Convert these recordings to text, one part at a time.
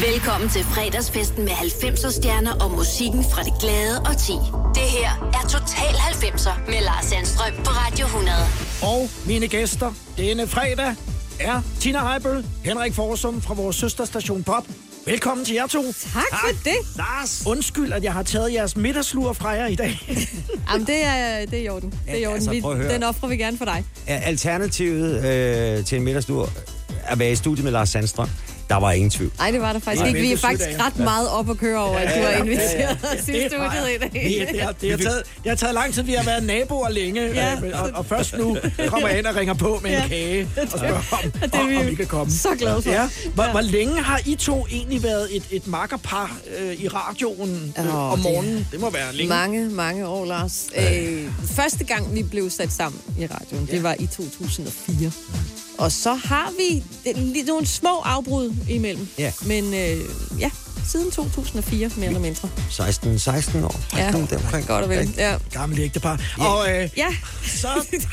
Velkommen til fredagsfesten med 90'er stjerner og musikken fra det glade og ti. Det her er Total 90'er med Lars Sandstrøm på Radio 100. Og mine gæster denne fredag er Tina Heibel, Henrik Forsum fra vores søsterstation Pop. Velkommen til jer to. Tak for det. Lars. Undskyld, at jeg har taget jeres middagslur fra jer i dag. Jamen, det er, det er i orden. Det er i Ja, orden. altså, Vi, den offrer vi gerne for dig. Er Alternativet øh, til en middagstur at være i studiet med Lars Sandstrøm, der var ingen tvivl. Nej, det var der faktisk Nej, ikke. Vi er faktisk dage. ret meget op at køre over, at du har inviteret os i Det er studiet i Det, dag. det, har, det, har taget, det har taget lang tid. Vi har været naboer længe. Ja. øh, Og, og først nu kommer jeg ind og ringer på med en Ja. kage og spørger, om, det er vi om I kan komme. så glade for. Ja. Hvor, Ja. hvor længe har I to egentlig været et, et makkerpar øh, i radioen øh, om det- morgenen? Det må være længe. Mange, mange år, Lars. Øh, første gang, vi blev sat sammen i radioen, det var i 2004. Og så har vi nogle små afbrud imellem. Ja. Men øh, ja, siden 2004, mere eller mindre. 16, 16 år. Ja, Deromkring. godt og vel. Ja. Gammelt ægtepar. Og øh, ja. så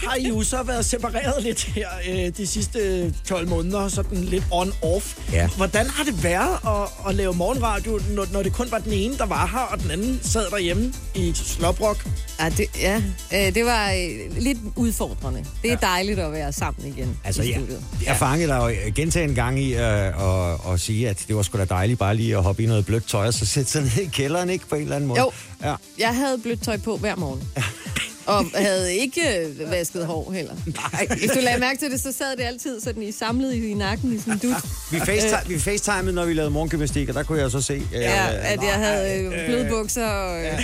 har I jo så været separeret lidt her øh, de sidste 12 måneder, sådan lidt on-off. Ja. Hvordan har det været at, at lave morgenradio, når, når det kun var den ene, der var her, og den anden sad derhjemme i Slobrok? Ja, det, ja. Øh, det var øh, lidt udfordrende. Det er dejligt at være sammen igen Altså, i ja, studiet. jeg fangede dig jo gentagen gang i øh, at, at sige, at det var sgu da dejligt bare lige at hoppe i noget blødt tøj, og så sætte sig ned i kælderen, ikke? På en eller anden måde. Jo. Ja. Jeg havde blødt tøj på hver morgen. Og havde ikke øh, vasket hår heller. Nej. Hvis du lagde mærke til det, så sad det altid sådan i samlet i, nakken i sådan dut. Vi, facetime, vi facetimede, når vi lavede morgengymnastik, og der kunne jeg så se... Øh, Ja, at jeg havde øh, bløde bukser og, øh,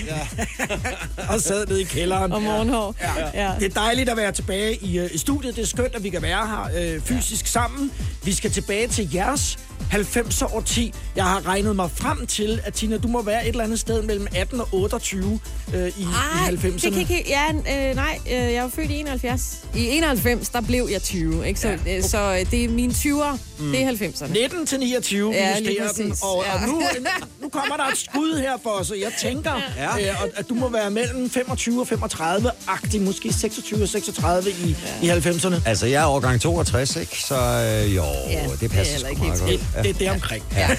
Og sad nede i kælderen. og morgenhår. Ja. Det er dejligt at være tilbage i, øh, i studiet. Det er skønt, at vi kan være her øh, fysisk sammen. Vi skal tilbage til jeres 90'er årti. Jeg har regnet mig frem til, at Tina, du må være et eller andet sted mellem 18 og 28 øh, i, i Ej, 90'erne. det kan ikke, ja, øh, nej, øh, jeg var født i 71. I 91, der blev jeg 20, ikke? Så, ja, okay. så øh, det er mine 20'er, mm. det er 90'erne. 19 til 29, vi Ja, lige justerer den. Og, Ja. og nu, nu kommer der et skud her for os, og jeg tænker, Ja. øh, at- du må være mellem 25 og 35-agtig, måske 26 og 36 i, ja. i 90'erne. Altså, jeg er årgang 62, ikke? Så øh, jo, Ja, det det er passer heller sgu meget godt. Det, det er deromkring. Ja.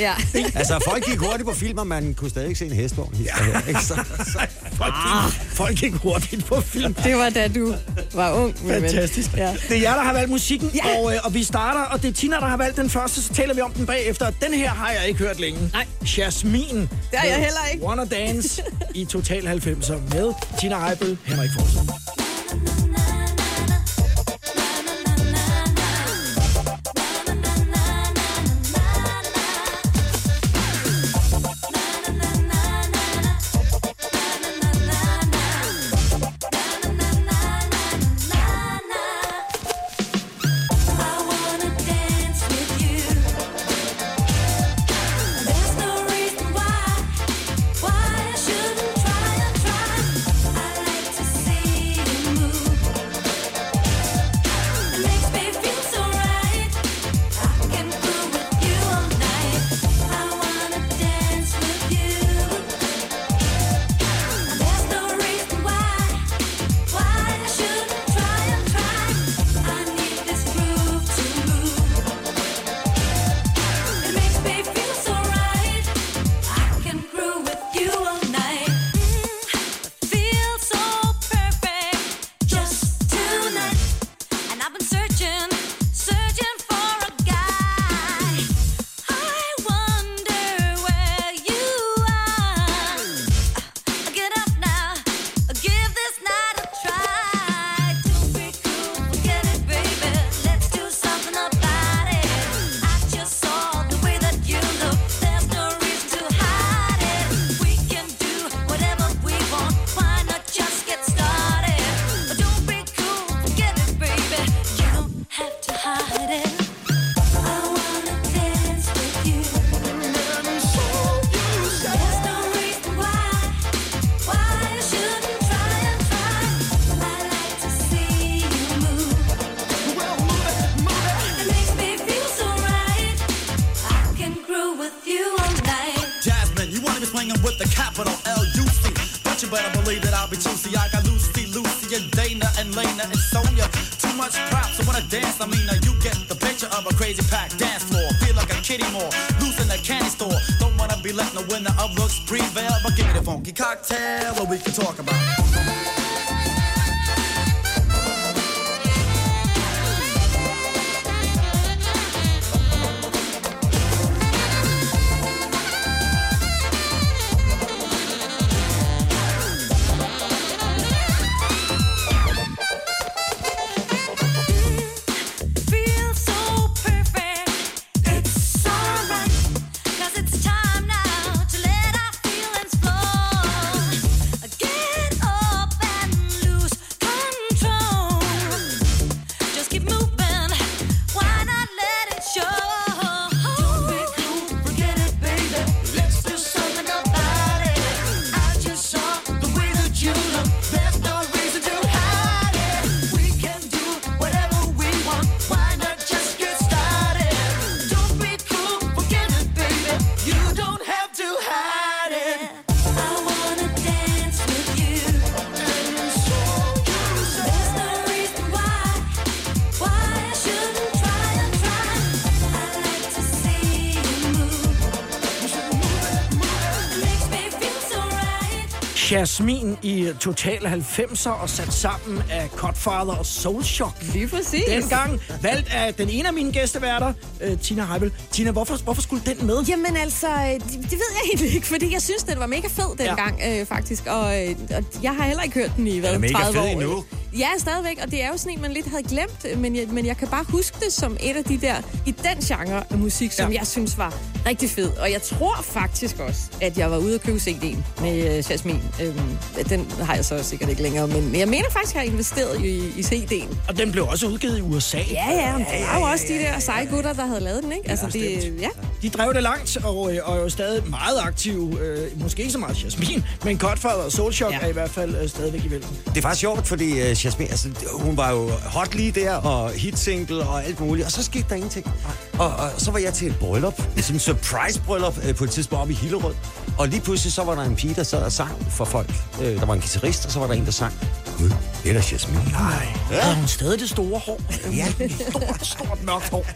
ja. Altså, folk gik hurtigt på film, og man kunne stadig ikke se en hestvogn. Ja. Her, ikke? Så, så, Folk, gik, folk gik hurtigt på film. Det var da du var ung. Fantastisk. Ja. Det er jer, der har valgt musikken, Ja. og, øh, og vi starter, og det er Tina, der har valgt den første, så taler vi om den bagefter. Den her har jeg ikke hørt længe. Nej. Jasmin. Det har jeg heller ikke. Wanna Dance i Total 90'er med Tina Heibel, Henrik Forsum. Wanna be with the capital L-U-C But you better believe that I'll be juicy I got Lucy, Lucy, and Dana, and Lena, and Sonia Too much props, so when I dance, I mean, uh, you get the picture of a crazy packed dance floor Feel like a kitty more, loose in the let the winner of looks prevail. But give me the funky cocktail, or we can talk about it. Jasmin i Total 90'er og sat sammen af Godfather og Soul Shock. Lige præcis. Dengang valgt af den ene af mine gæsteværter, øh, Tina Heibel. Tina, hvorfor, hvorfor skulle den med? Jamen altså, øh, det, det ved jeg egentlig ikke, fordi jeg synes, den var mega fed dengang, ja. øh, faktisk. Og, øh, og jeg har heller ikke hørt den i, hvad, Den er mega 30 fed år. endnu. Ja, stadigvæk, og det er jo sådan en, man lidt havde glemt, men jeg, men jeg kan bare huske det som et af de der, i den genre af musik, som Ja. jeg synes var rigtig fed. Og jeg tror faktisk også, at jeg var ude og købe CD'en med øh, Jasmin. Øhm, den har jeg så sikkert ikke længere, men jeg mener faktisk, at jeg har investeret i, i CD'en. Og den blev også udgivet i USA. Ja, ja, men det var jo også de der seje gutter, der havde lavet den, ikke? Altså, det, ja. De drev det langt, og, øh, og er jo stadig meget aktive. Øh, måske ikke så meget Jasmin, men Godfather og Soul Shock ja. Er i hvert fald øh, stadigvæk i vælten. Det er faktisk sjovt, fordi uh, Jasmine, altså, hun var jo hot lige der, og hitsingle og alt muligt, og så skete der ingenting. Og, og så var jeg til et bryllup, sådan en surprise-bryllup uh, på et tidspunkt oppe i Hillerød, og lige pludselig så var der en pige, der sad og sang for folk. Uh, der var en guitarist, og så var der en, der sang, Gud, det er da Jasmine. Nej, ja. havde hun stadig det store hår? Ja. Stort, stort mørkt hår.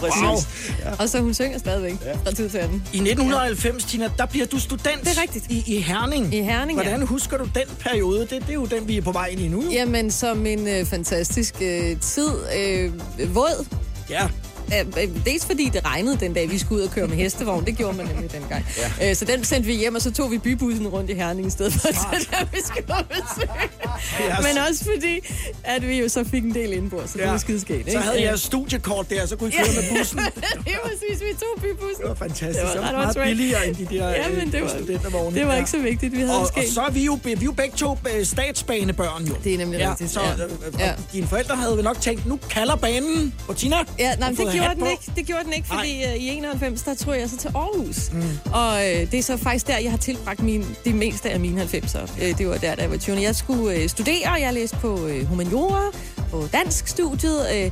Præcis. Wow. Og så hun synger stadigvæk fra tid til anden. I 1990, Tina, der bliver du student Det er rigtigt. I, i Herning. I Herning, ja. Hvordan husker du den periode? Det, det er jo den, vi er på vej ind i nu. Jamen, som en øh, fantastisk øh, tid. Øh, våd. Ja. Øh, øh, dels fordi det regnede den dag, vi skulle ud og køre med hestevogn. Det gjorde man nemlig dengang. Ja. Øh, så den sendte vi hjem, og så tog vi bybussen rundt i Herning i stedet for, til der vi skulle på besøg. Yes. Men også fordi, at vi jo så fik en del indbord, så det var skideskægt. Så ikke? havde Øh, jeg studiekort der, så kunne I køre med bussen. det var præcis, vi tog bybussen. Det var fantastisk. Det var Det var meget åndssvagt. billigere end de der Ja, men det var, studentervogne. det var Ja. ikke så vigtigt, vi havde Og, og så er vi jo, vi er jo begge to statsbanebørn jo. Det er nemlig rigtigt, Så, ja. øh, øh, Ja. og dine forældre havde vel nok tænkt, nu kalder banen på Tina. Ja, nej, det gjorde hat den ikke. Det gjorde den ikke, fordi uh, i 91, der tog jeg så til Aarhus. Mm. Og øh, det er så faktisk der, jeg har tilbragt min, det meste af mine 90'er. Øh, det var der, da jeg var 20. Jeg skulle øh, studere, jeg læste på øh, humaniora, på dansk studiet. Øh,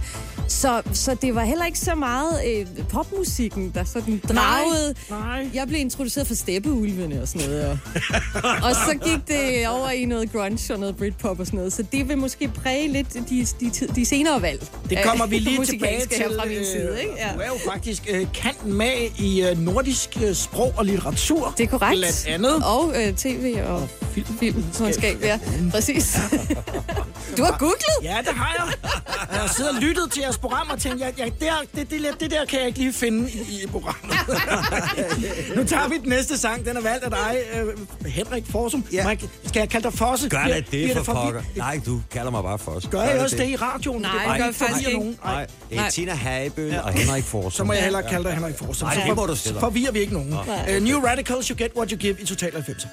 så, så det var heller ikke så meget øh, popmusikken, der sådan dragede. nej. Jeg blev introduceret for steppeulvene og sådan noget. Og, og så gik det over i noget grunge og noget Britpop og sådan noget. Så det vil måske præge lidt de, de, de, senere valg. Det kommer vi øh, lige tilbage til. fra min side, ikke? Ja. Du er jo faktisk øh, kanten med i øh, nordisk øh, sprog og litteratur. Det er korrekt. Blandt andet. Og øh, tv og film. filmkundskab, ja. Præcis. Du har googlet? Ja, det har jeg. Jeg har siddet og lyttet til jeres program og tænkt, ja, ja, der, det, det, det der kan jeg ikke lige finde i, i programmet. nu tager vi den næste sang. Den er valgt af dig, øh, Henrik Forsum. Ja. Mike, skal jeg kalde dig Fosse? Gør da bliver det for pokker. Nej, du kalder mig bare for os. Gør jeg også det i radioen? Nej, Det er det gør ikke jeg faktisk ikke. nogen. Nej, det er. Tina Habel og Henrik Forsum. Så må jeg hellere kalde dig Henrik Forsum. Nej, Så det for- må du selv. forvirrer vi ikke nogen. Uh, New Radicals, You Get What You Give i Total 90.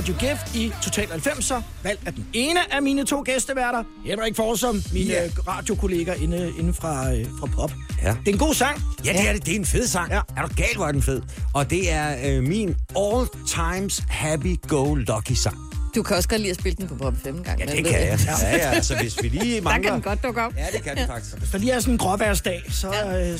What You Give i Total 90'er. Valgt af den ene af mine to gæsteværter, Henrik Forsum, mine Ja. yeah. radiokolleger inde, inde fra, øh, fra Pop. Ja. Det er en god sang. Ja, det er det. Det er en fed sang. Ja. Er du gal, hvor er den fed? Og det er øh, min all times happy-go-lucky sang. Du kan også godt lide at spille den på Pop 5 gange. Ja, det kan jeg. Ja, ja, altså hvis vi lige Der mangler... kan den godt dukke op. Ja, det kan den faktisk. Hvis der lige er sådan en gråværsdag, så... Ja. Øh,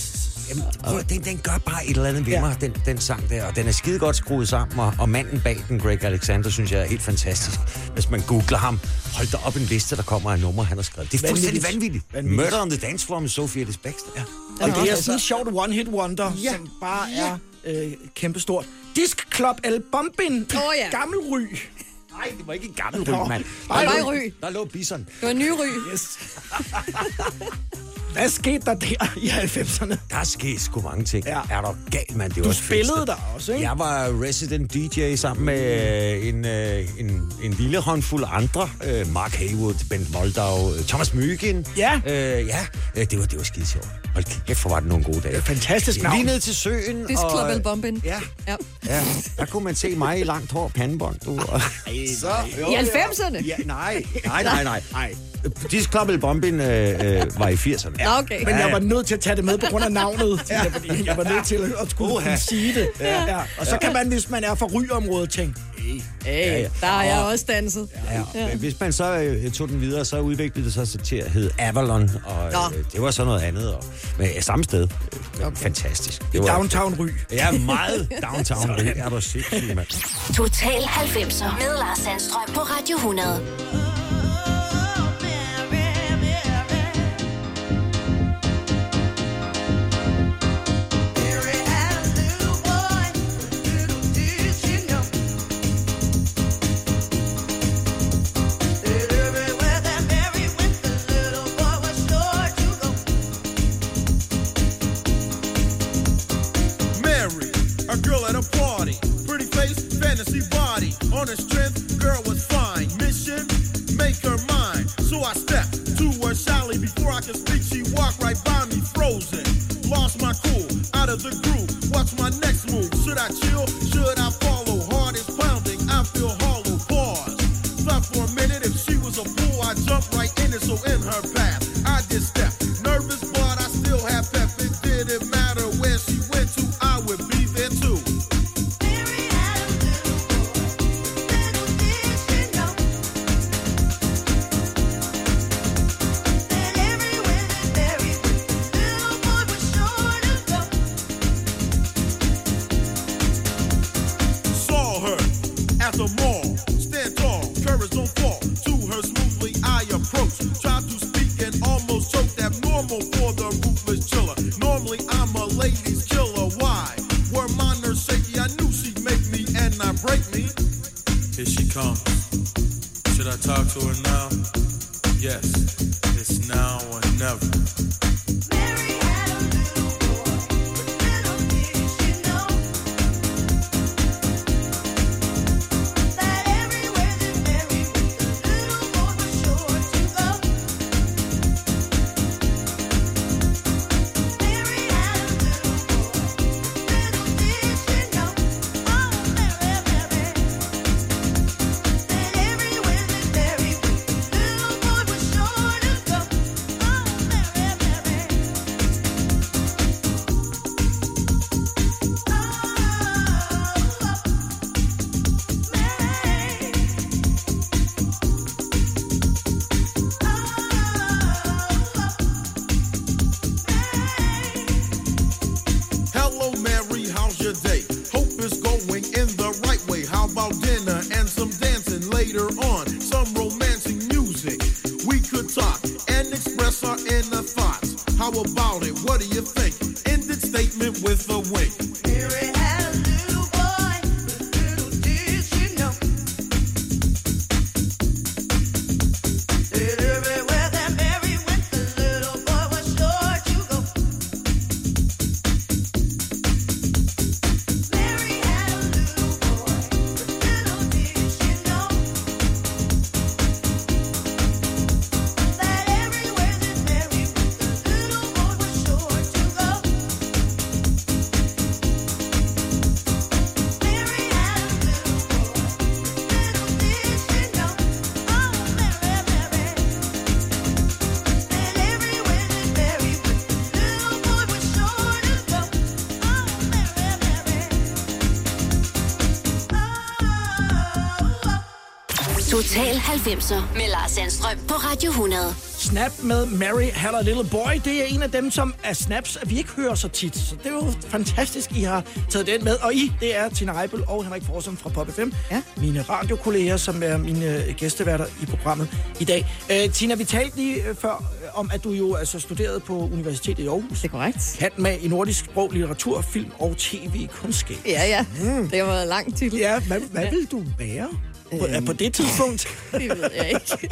Jamen, prøv, den, den gør bare et eller andet ved Ja. mig, den, den sang der. Og den er skide godt skruet sammen, og, og manden bag den, Greg Alexander, synes jeg er helt fantastisk. Hvis man googler ham, hold da op en liste, der kommer af numre, han har skrevet. Det er fuldstændig vanvittigt. Vanvittigt. Murder on the Dance Floor med Sophie Ellis Bextor. Ja. og det er sådan en sjovt one-hit wonder, ja. som bare er øh, kæmpestort. Disc Club El Bombin. Åh, ja. Gammel ry. Nej, det var ikke en gammel ryg, mand. Der i lå- Ry. Der lå bison. Det var en ny ry. Yes. Hvad skete der der i 90'erne? Der skete sgu mange ting. Ja. Er du gal, mand? Det Du var det spillede der også, ikke? Jeg var resident DJ sammen med øh, en, øh, en, en lille håndfuld andre. Øh, Mark Haywood, Bent Moldau, øh, Thomas Mygind. Ja. Øh, ja, øh, det var, det var skide sjovt. Hold kæft, hvor var det nogle gode dage. Fantastisk navn. Lige ned til søen. Disc og- Club El Bombin. Ja, Ja. ja, der kunne man se mig i langt hår og pandebånd. Du. Og, så, I 90'erne? Ja, nej, nej, nej, nej. nej. Disc Club El Bombin øh, øh, var i 80'erne. Nå, okay. Men jeg var nødt til at tage det med på grund af navnet. ja. fordi jeg var nødt til at, at skulle kunne sige det. Ja. Ja. Og så kan man, hvis man er fra ryområdet, tænke, hey, Hey, der har jeg også danset. Ja. Ja. Hvis man så øh, tog den videre, så udviklede det sig til at hedde Avalon, og Nå. øh, det var så noget andet. Og, men øh, samme sted. Øh, Fantastisk. Det var, downtown ry. Ja, meget downtown. det er du sindssygt, mand. Total 90'er med Lars Sandstrøm på Radio 100. 90'er med Lars Sandstrøm på Radio 100. Snap med Mary Had a Little Boy, det er en af dem, som er snaps, at vi ikke hører så tit. Så det er jo fantastisk, I har taget den med. Og I, det er Tina Reibel og Henrik Forsum fra Pop FM. Ja. Mine radiokolleger, som er mine øh, gæsteværter i programmet i dag. Øh, Tina, vi talte lige øh, før øh, om, at du jo altså studerede på Universitetet i Aarhus. Det er korrekt. Kan med i nordisk sprog, litteratur, film og tv-kundskab. Ja, ja. Det har været lang titel. Ja, hvad, hvad vil du være på, Øhm. på det tidspunkt? Det ved jeg ikke.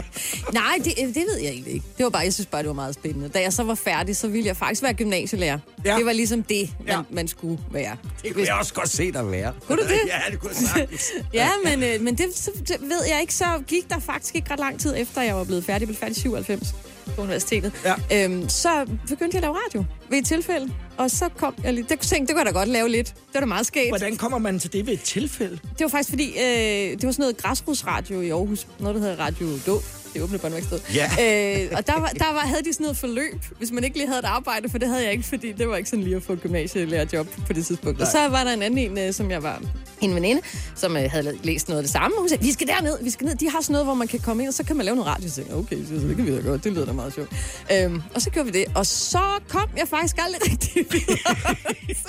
Nej, det, det ved jeg egentlig ikke. Det var bare, jeg synes bare, det var meget spændende. Da jeg så var færdig, så ville jeg faktisk være gymnasielærer. Ja. Det var ligesom det, man, Ja. man skulle være. Det kunne jeg også godt se dig være. Kunne du det? ja, det kunne jeg sagtens. Ja, men, øh, men det, så, det ved jeg ikke. Så gik der faktisk ikke ret lang tid efter, jeg var blevet færdig. Jeg blev færdig i 97 på universitetet. Ja. Øhm, så begyndte jeg at lave radio ved et tilfælde. Og så kom jeg lige... Det tænkte, det kunne jeg da godt lave lidt. Det var da meget skægt. Hvordan kommer man til det ved et tilfælde? Det var faktisk fordi, øh, det var sådan noget græsrodsradio i Aarhus. Noget, der hedder Radio Dåb. Det åbne båndværksted. Ja. Øh, og der, var, der var, havde de sådan noget forløb, hvis man ikke lige havde et arbejde, for det havde jeg ikke, fordi det var ikke sådan lige at få gymnasielærerjob på det tidspunkt. Og så var der en anden en, øh, som jeg var en veninde, som øh, havde læst noget af det samme. Hun sagde, vi skal derned, vi skal ned. De har sådan noget, hvor man kan komme ind, og så kan man lave noget radio. Så okay, så det kan vi da godt. Det lyder da meget sjovt. Øhm, og så gjorde vi det. Og så kom jeg faktisk aldrig rigtig videre.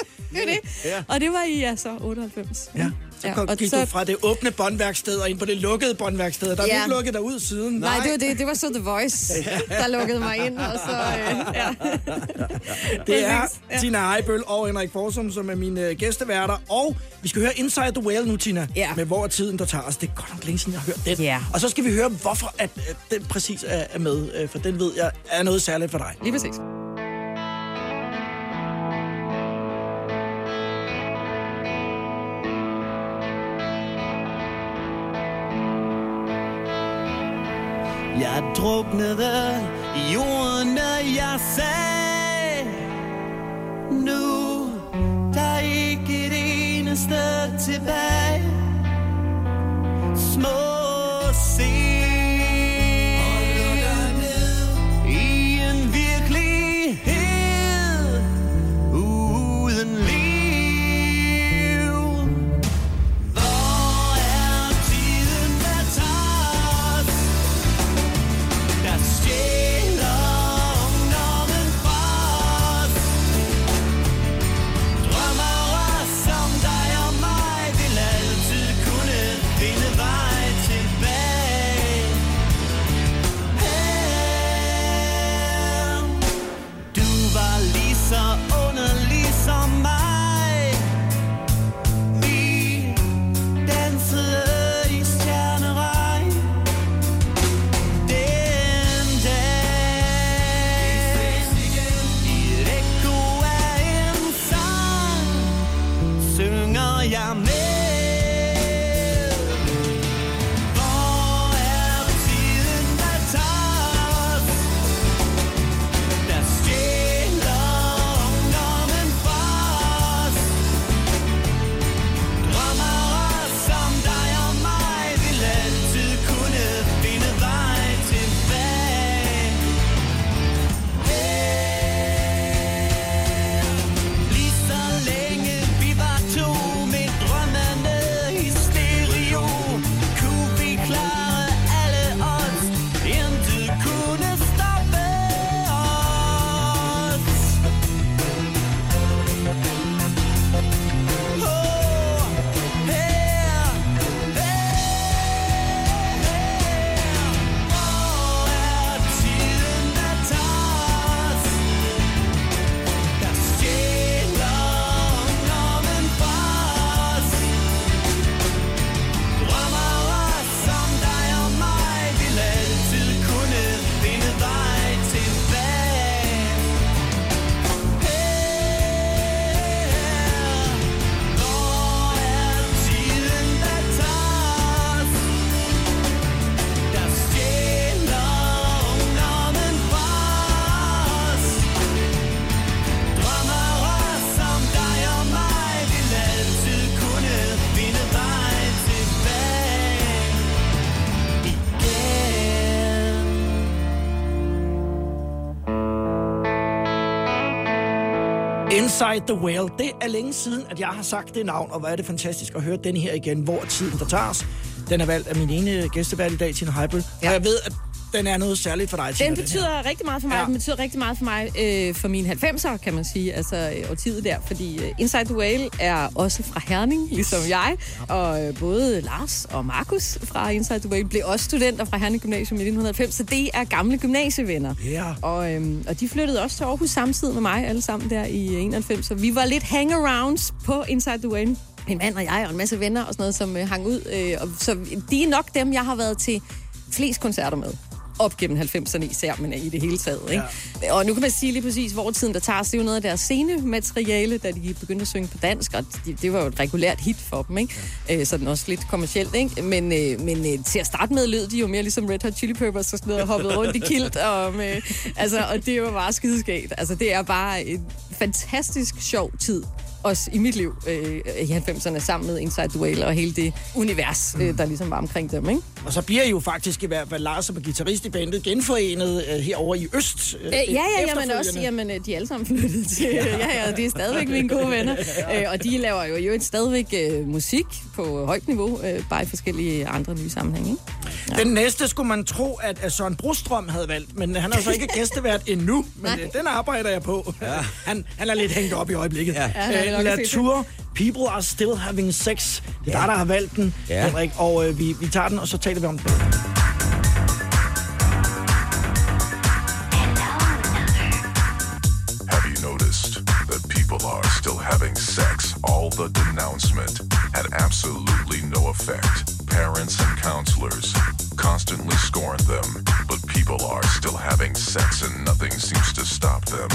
det var det. Ja. Og det var i ja, så 98. Ja. Så ja, og gik så... du fra det åbne båndværksted og ind på det lukkede båndværksted. Der er Ja. ikke lukket dig ud siden. Nej, det var det. Det var så The Voice, der lukkede mig ind. Og så, øh, ja. Det er Ja. Tina Ejbøl og Henrik Forsum, som er mine øh, gæsteværter. Og vi skal høre Inside the Whale nu, Tina. Ja. Med hvor er tiden, der tager os. Det er godt nok længe siden, jeg har hørt den. Ja. Og så skal vi høre, hvorfor at, at den præcis er, er med. øh, For den ved jeg er noget særligt for dig. Lige præcis. Jeg druknede i jorden, da jeg sagde Nu, der er ikke et eneste tilbage. Små scener Inside the Whale. Det er længe siden, at jeg har sagt det navn, og hvor er det fantastisk at høre den her igen. Hvor tiden, der tager os? Den er valgt af min ene gæstevært i dag, Tina Heibel. Ja. Og jeg ved, at den er noget særligt for dig, Tina. Den her. betyder rigtig meget for mig. Ja. Ja. Den betyder rigtig meget for mig øh, for mine 90'er, kan man sige. Altså øh, årtiet der. Fordi øh, Inside the Whale er også fra Herning, ligesom jeg. Og øh, både Lars og Markus fra Inside the Whale blev også studenter fra Herning Gymnasium i 1990. Så det er gamle gymnasievenner. Ja. Og, øhm, og de flyttede også til Aarhus samtidig med mig, alle sammen der i 91. Så vi var lidt hangarounds på Inside the Whale. En mand og jeg og en masse venner og sådan noget, som øh, hang ud. Øh, og, så de er nok dem, jeg har været til flest koncerter med op gennem 90'erne især, men i det hele taget. Ikke? Ja. Og nu kan man sige lige præcis, hvor tiden der tager, det er jo noget af deres scenemateriale, da de begyndte at synge på dansk, og det, det var jo et regulært hit for dem, ikke? Ja. Øh, sådan også lidt kommercielt, ikke? Men, øh, men øh, til at starte med lød de jo mere ligesom Red Hot Chili Peppers og sådan noget, og hoppede rundt i kilt, og, med, altså, og det var bare skideskægt. Altså, det er bare en fantastisk sjov tid også i mit liv øh, i 90'erne sammen med Inside Whale og hele det univers, øh, der ligesom var omkring dem, ikke? Og så bliver I jo faktisk i hvert fald Lars som er guitarist i bandet genforenet øh, herover i Øst. Øh, Øh, ja, ja, efterfølgende. også, jamen, øh, de er alle sammen flyttet til, ja, ja, det er stadigvæk mine gode venner, øh, og de laver jo, jo stadigvæk øh, musik på højt niveau, øh, bare i forskellige andre nye sammenhænge, ikke? Den næste skulle man tro, at, at Søren Brostrøm havde valgt, men han er så ikke gæstevært endnu, men Nej. øh, den arbejder jeg på. Ja. Han, han er lidt hængt op i øjeblikket. Ja. Ja, er Øh, nok La set det. Tour, People Are Still Having Sex. Det er Ja. dig, der har valgt den, Ja. Henrik, og øh, vi, vi tager den, og så taler vi om den. Have you noticed that people are still having sex? All the denouncement had absolutely no effect. Parents and counselors constantly scorn them, but people are still having sex and nothing seems to stop them.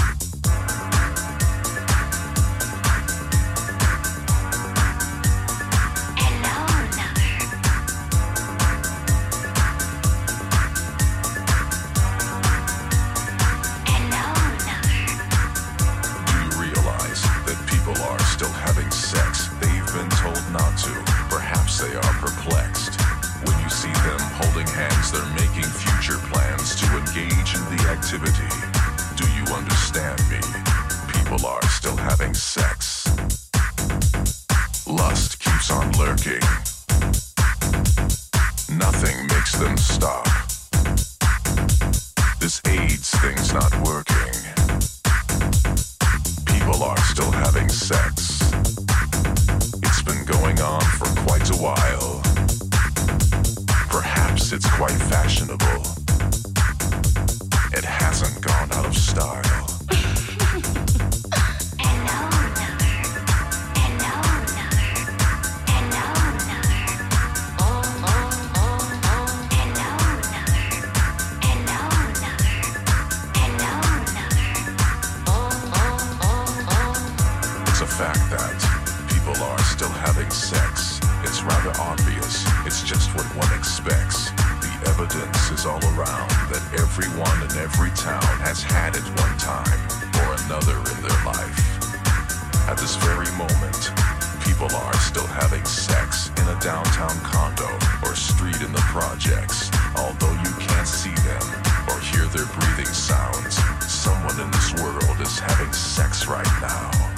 A fact that people are still having sex. It's rather obvious. It's just what one expects. The evidence is all around that everyone in every town has had it one time or another in their life. At this very moment, people are still having sex in a downtown condo or street in the projects. Although you can't see them or hear their breathing sounds, someone in this world is having sex right now.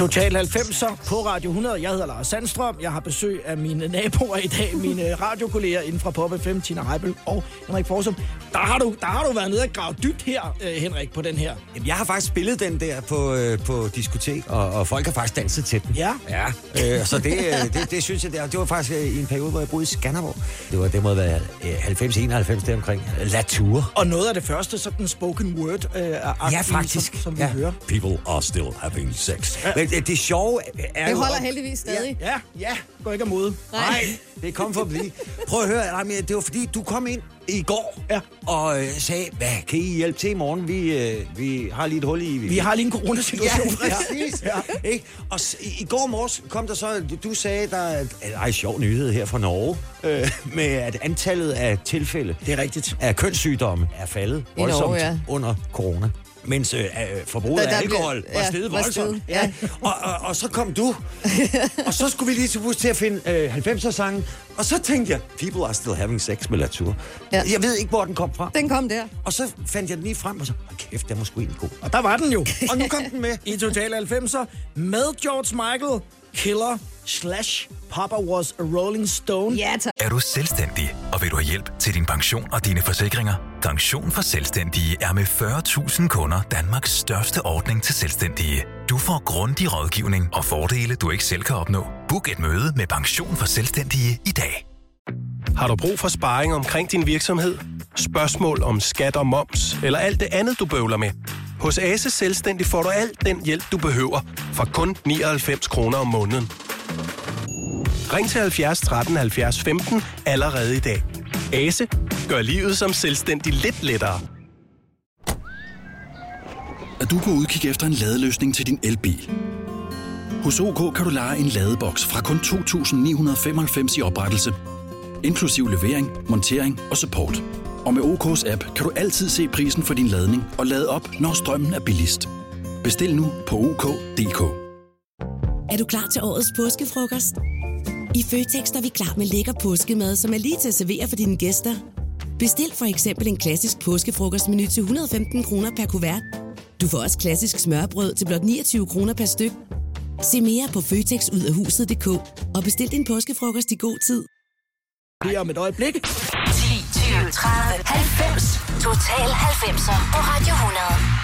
Total 90'er på Radio 100. Jeg hedder Lars Sandstrøm. Jeg har besøg af mine naboer i dag, mine radiokolleger inden fra Pop FM, Tina Heibel og Henrik Forsum. Der har du, der har du været nede og grave dybt her, øh, Henrik, på den her. Jamen, jeg har faktisk spillet den der på, øh, på diskotek, og, og folk har faktisk danset til den. Ja. Ja, øh, så det, øh, det, det synes jeg, det, det var faktisk øh, i en periode, hvor jeg boede i Skanderborg. Det var, det må være øh, 90-91 deromkring. La Tour. Og noget af det første, sådan spoken word øh, Ja, faktisk. som, som vi ja. hører. People are still having sex. Men øh, det sjove er Det jo... holder om- heldigvis stadig. Ja, ja, går ikke imod. Nej, det kom for at blive. Prøv at høre, nej, men det var fordi, du kom ind i går Ja. og øh, sagde, hvad kan I hjælpe til i morgen? Vi, øh, vi har lige et hul i... Vi har lige en coronasituation. Ja, præcis. Ja. Ikke? Og s- i, i går morges kom der så, du, sagde, der er en sjov nyhed her fra Norge, øh, med at antallet af tilfælde Det er rigtigt. af kønssygdomme er faldet I Norge, voldsomt ja. under corona. Mens øh, øh, forbruget Der- af der alkohol blev- var ja, steget var voldsomt. steget, ja. Og, og, og så kom du, og så skulle vi lige til til at finde øh, 90'er sangen. Og så tænkte jeg, people are still having sex med Latour. Ja. Jeg ved ikke, hvor den kom fra. Den kom der. Og så fandt jeg den lige frem, og så, hold kæft, den var sgu egentlig god. Og der var den jo. Og nu kom den med. I Total 90'er med George Michael, Killer slash Papa was a Rolling Stone. Ja, tak. Er du selvstændig, og vil du have hjælp til din pension og dine forsikringer? Pension for Selvstændige er med 40.000 kunder Danmarks største ordning til selvstændige. Du får grundig rådgivning og fordele, du ikke selv kan opnå. Book et møde med Pension for Selvstændige i dag. Har du brug for sparring omkring din virksomhed? Spørgsmål om skat og moms, eller alt det andet, du bøvler med? Hos Ase Selvstændig får du alt den hjælp, du behøver, for kun 99 kroner om måneden. Ring til 70 13 70 15 allerede i dag. Ase gør livet som selvstændig lidt lettere. Er du på udkig efter en ladeløsning til din elbil? Hos OK kan du lege en ladeboks fra kun 2.995 i oprettelse, inklusiv levering, montering og support. Og med OK's app kan du altid se prisen for din ladning og lade op, når strømmen er billigst. Bestil nu på OK.dk. Er du klar til årets påskefrokost? I Føtex er vi klar med lækker påskemad, som er lige til at servere for dine gæster. Bestil for eksempel en klassisk påskefrokostmenu til 115 kroner per kuvert. Du får også klassisk smørbrød til blot 29 kroner per styk. Se mere på føtexudafhuset.dk og bestil din påskefrokost i god tid. Lige om et øjeblik. 10, 20, 30, 90. Total 90'er på Radio 100.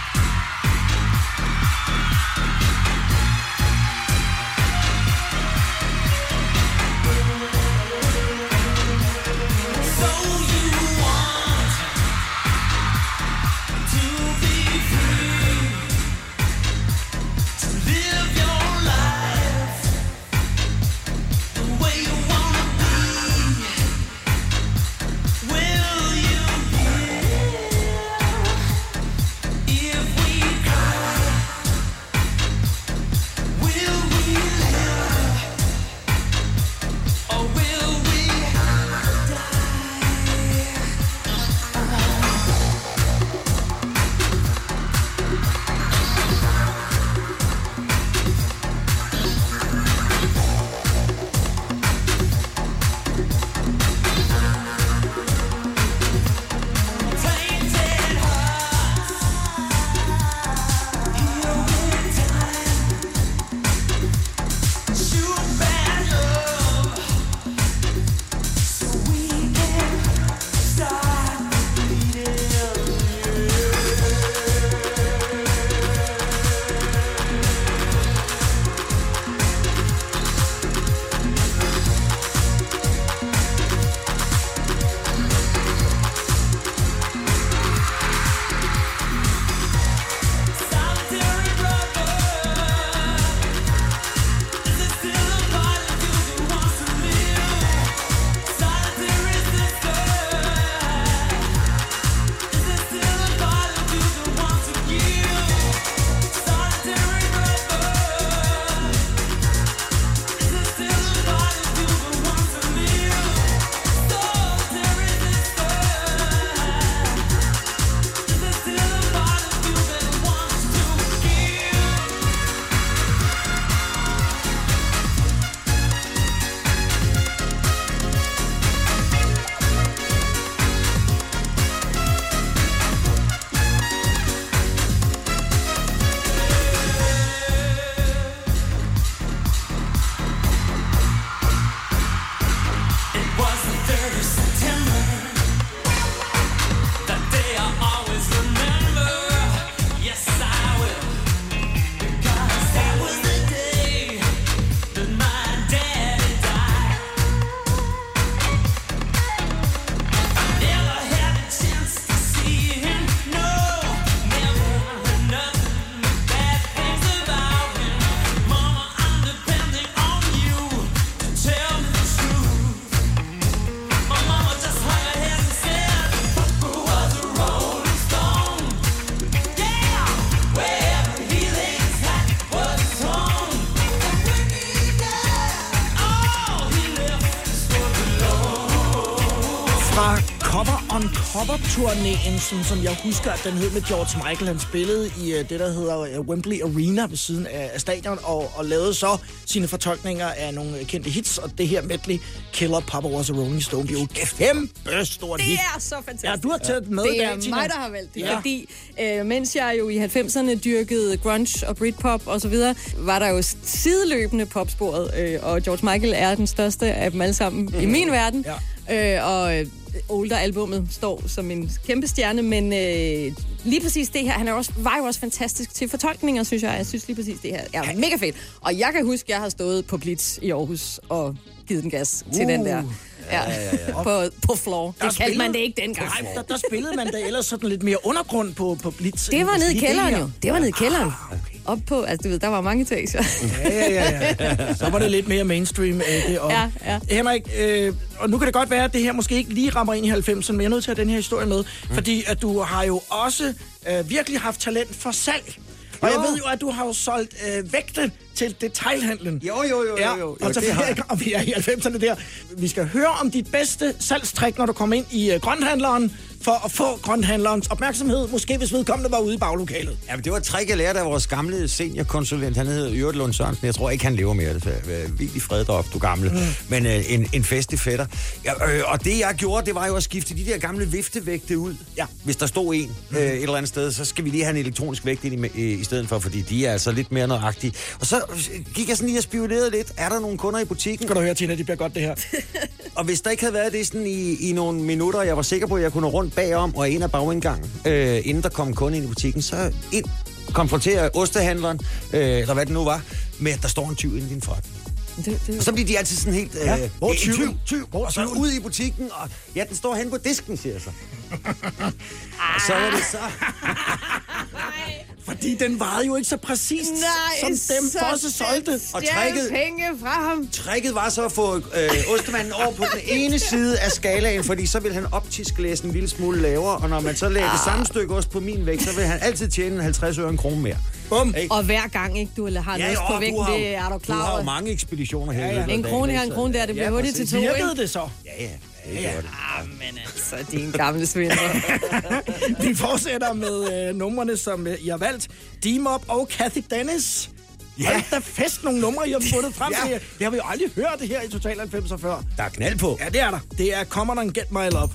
turnéen, som, som jeg husker, at den hed med George Michael. Han spillede i uh, det, der hedder uh, Wembley Arena ved siden af, af stadion, og, og lavede så sine fortolkninger af nogle kendte hits, og det her medley, Killer Papa Was a Rolling Stone, det er jo et kæmpe stort Det hit. er så fantastisk. Ja, du har taget med Det er Tina. mig, der har valgt det, Ja. fordi øh, mens jeg jo i 90'erne dyrkede grunge og Britpop og så videre, var der jo sideløbende popsporet, øh, og George Michael er den største af dem alle sammen mm. i min verden. Ja. Øh, og øh, Older-albummet står som en kæmpe stjerne, men øh, lige præcis det her, han er også, var jo også fantastisk til fortolkninger, synes jeg. Jeg synes lige præcis det her er mega fedt. Og jeg kan huske, at jeg har stået på Blitz i Aarhus og givet den gas til Uh. den der. Ja, ja, ja, ja. På, på floor. Der Det kaldte man det ikke dengang. Nej, der, der spillede man da ellers sådan lidt mere undergrund på, på Blitz. Det var nede i kælderen jo. Det var nede i kælderen. Op på, altså du ved, der var mange etager. Ja, ja, ja, ja. Så var det lidt mere mainstream øh, det Ja, ja. Henrik, øh, og nu kan det godt være, at det her måske ikke lige rammer ind i 90'erne, men jeg er nødt til at have den her historie med, mm. fordi at du har jo også øh, virkelig haft talent for salg. Og jeg Jo. ved jo, at du har jo solgt øh, vægte til detailhandlen. Jo, jo, jo, Ja, jo, jo. og, så, det jeg. og vi er i 90'erne der. Vi skal høre om dit bedste salgstrik, når du kommer ind i øh, grønthandleren, for at få grønthandlerens opmærksomhed, måske hvis vedkommende var ude i baglokalet. Ja, men det var et trick, jeg lærte af vores gamle seniorkonsulent. Han hedder Jørgen Lund Sørensen. Jeg tror ikke, han lever mere. Det er virkelig fred derop, du gamle. Mm. Men øh, en, en festlig fætter. Ja, øh, og det, jeg gjorde, det var jo at skifte de der gamle viftevægte ud. Ja. Hvis der stod en øh, et eller andet sted, så skal vi lige have en elektronisk vægt ind i, i, i stedet for, fordi de er altså lidt mere nøjagtige. Og så gik jeg sådan lige og spionerede lidt. Er der nogle kunder i butikken? Kan du høre, Tina, det bliver godt det her. Og hvis der ikke havde været det sådan i, i nogle minutter, jeg var sikker på, at jeg kunne nå rundt bagom og ind ad bagindgangen, øh, inden der kom kunde ind i butikken, så ind konfrontere ostehandleren, øh, eller hvad det nu var, med at der står en tyv inde i din forretning. Det, det, Og så bliver de altid sådan helt... Øh, Ja, hvor tyven? Tyv, tyv. Hvor Og så ud i butikken, og ja, den står hen på disken, siger jeg så. og så er det så... Fordi den varede jo ikke så præcist, som dem Fosse solgte. Og tricket, penge fra ham. tricket var så at få øh, ostemanden over på den ene side af skalaen, fordi så vil han optisk læse en lille smule lavere, og når man så lagde det samme stykke ost på min vægt, så vil han altid tjene 50 øre en krone mere. Bum. Ikke? Og hver gang, ikke, du har ja, jo, på vægten, det er du Du har klar jo over. mange ekspeditioner her. Ja, ja. En krone her, en krone der, det bliver Ja, hurtigt til to? Virkede det så? Ja, ja. Det det. Ah, men altså, din gamle svindler. Vi fortsætter med øh, numrene, som øh, I har valgt. D-Mob og Kathy Dennis. Ja. Hold da fest nogle numre, I har fundet frem Ja. til. Det har vi jo aldrig hørt det her i Total 90 før. Der er knald på. Ja, det er der. Det er Come On and Get My Love.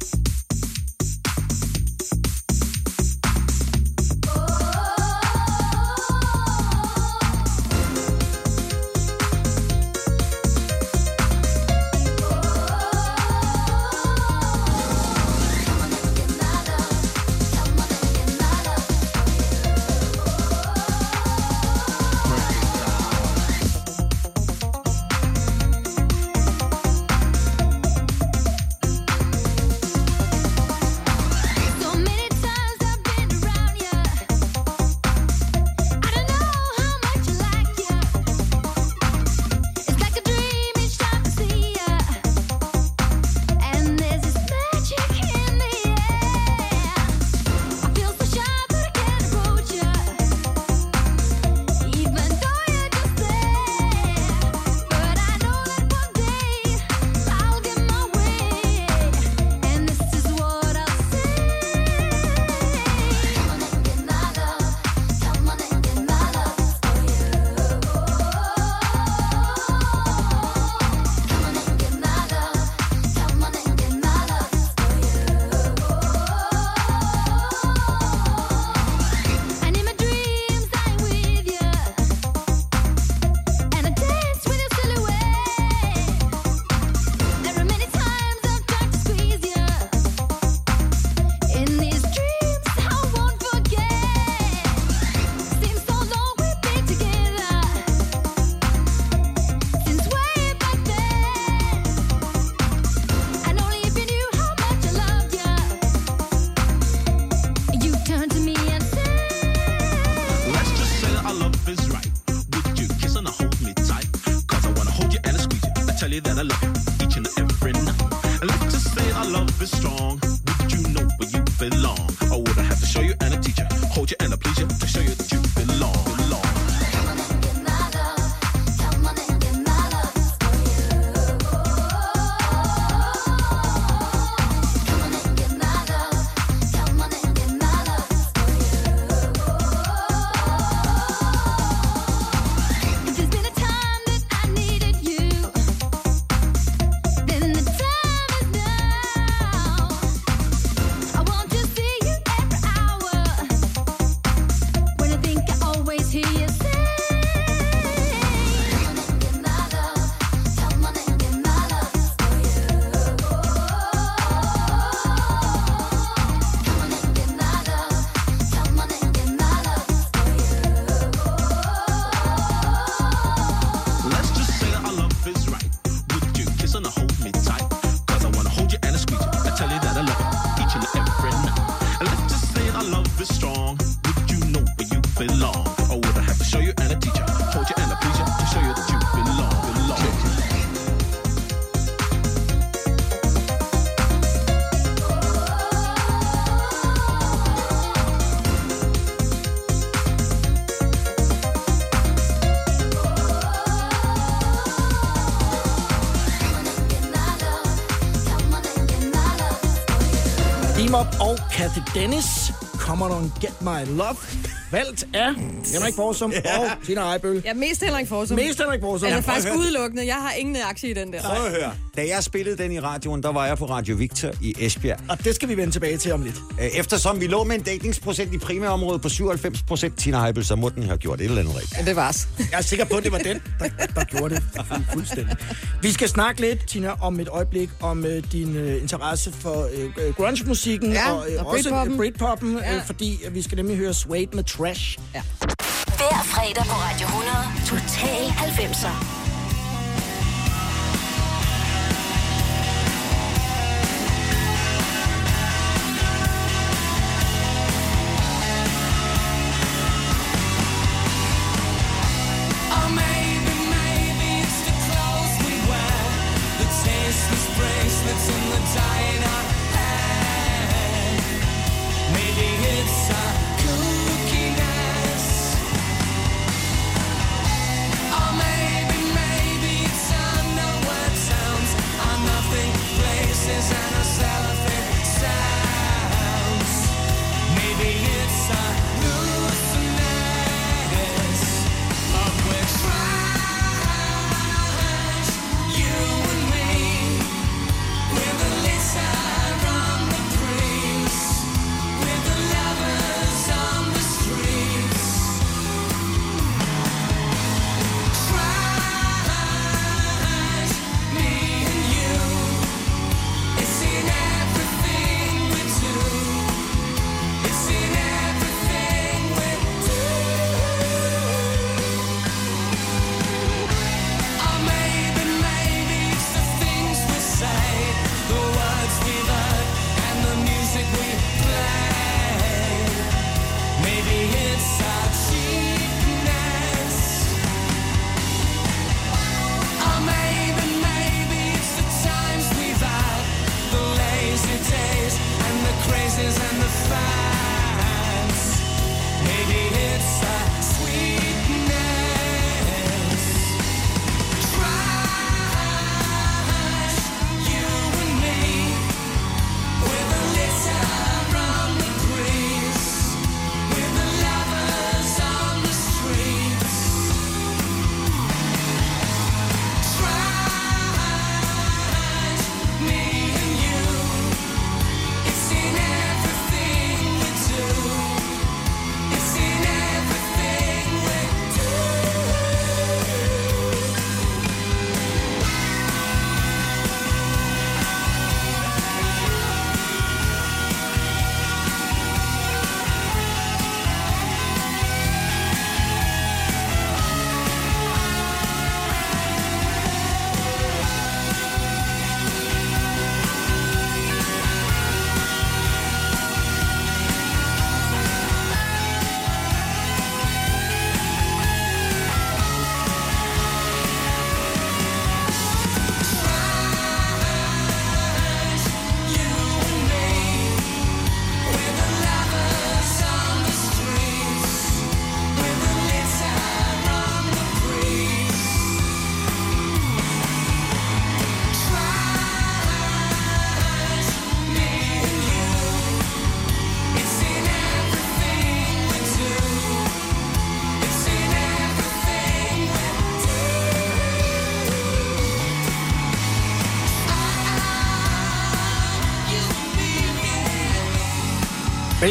Dennis. Come on get my love. Valgt af Henrik Forsum og Tina Ejbøl. Ja, mest Henrik Forsum. Mest Henrik Forsum. Altså Ja, faktisk udelukkende. Jeg har ingen aktie i den der. Prøv at høre. Da jeg spillede den i radioen, der var jeg på Radio Victor i Esbjerg. Og det skal vi vende tilbage til om lidt. Øh, Eftersom vi lå med en dækningsprocent i primærområdet på 97 procent, Tina Heibel, så må den have gjort et eller andet rigtigt. Ja, det var's. Jeg er sikker på, at det var den, der, der gjorde det fu- fuldstændig. Vi skal snakke lidt, Tina, om et øjeblik, om øh, din øh, interesse for øh, grunge-musikken Ja, og, øh, og også Britpoppen. øh, Britpoppen, Ja. øh, fordi øh, vi skal nemlig høre Suede med Trash. Ja. Hver fredag på Radio 100. Total 90'er.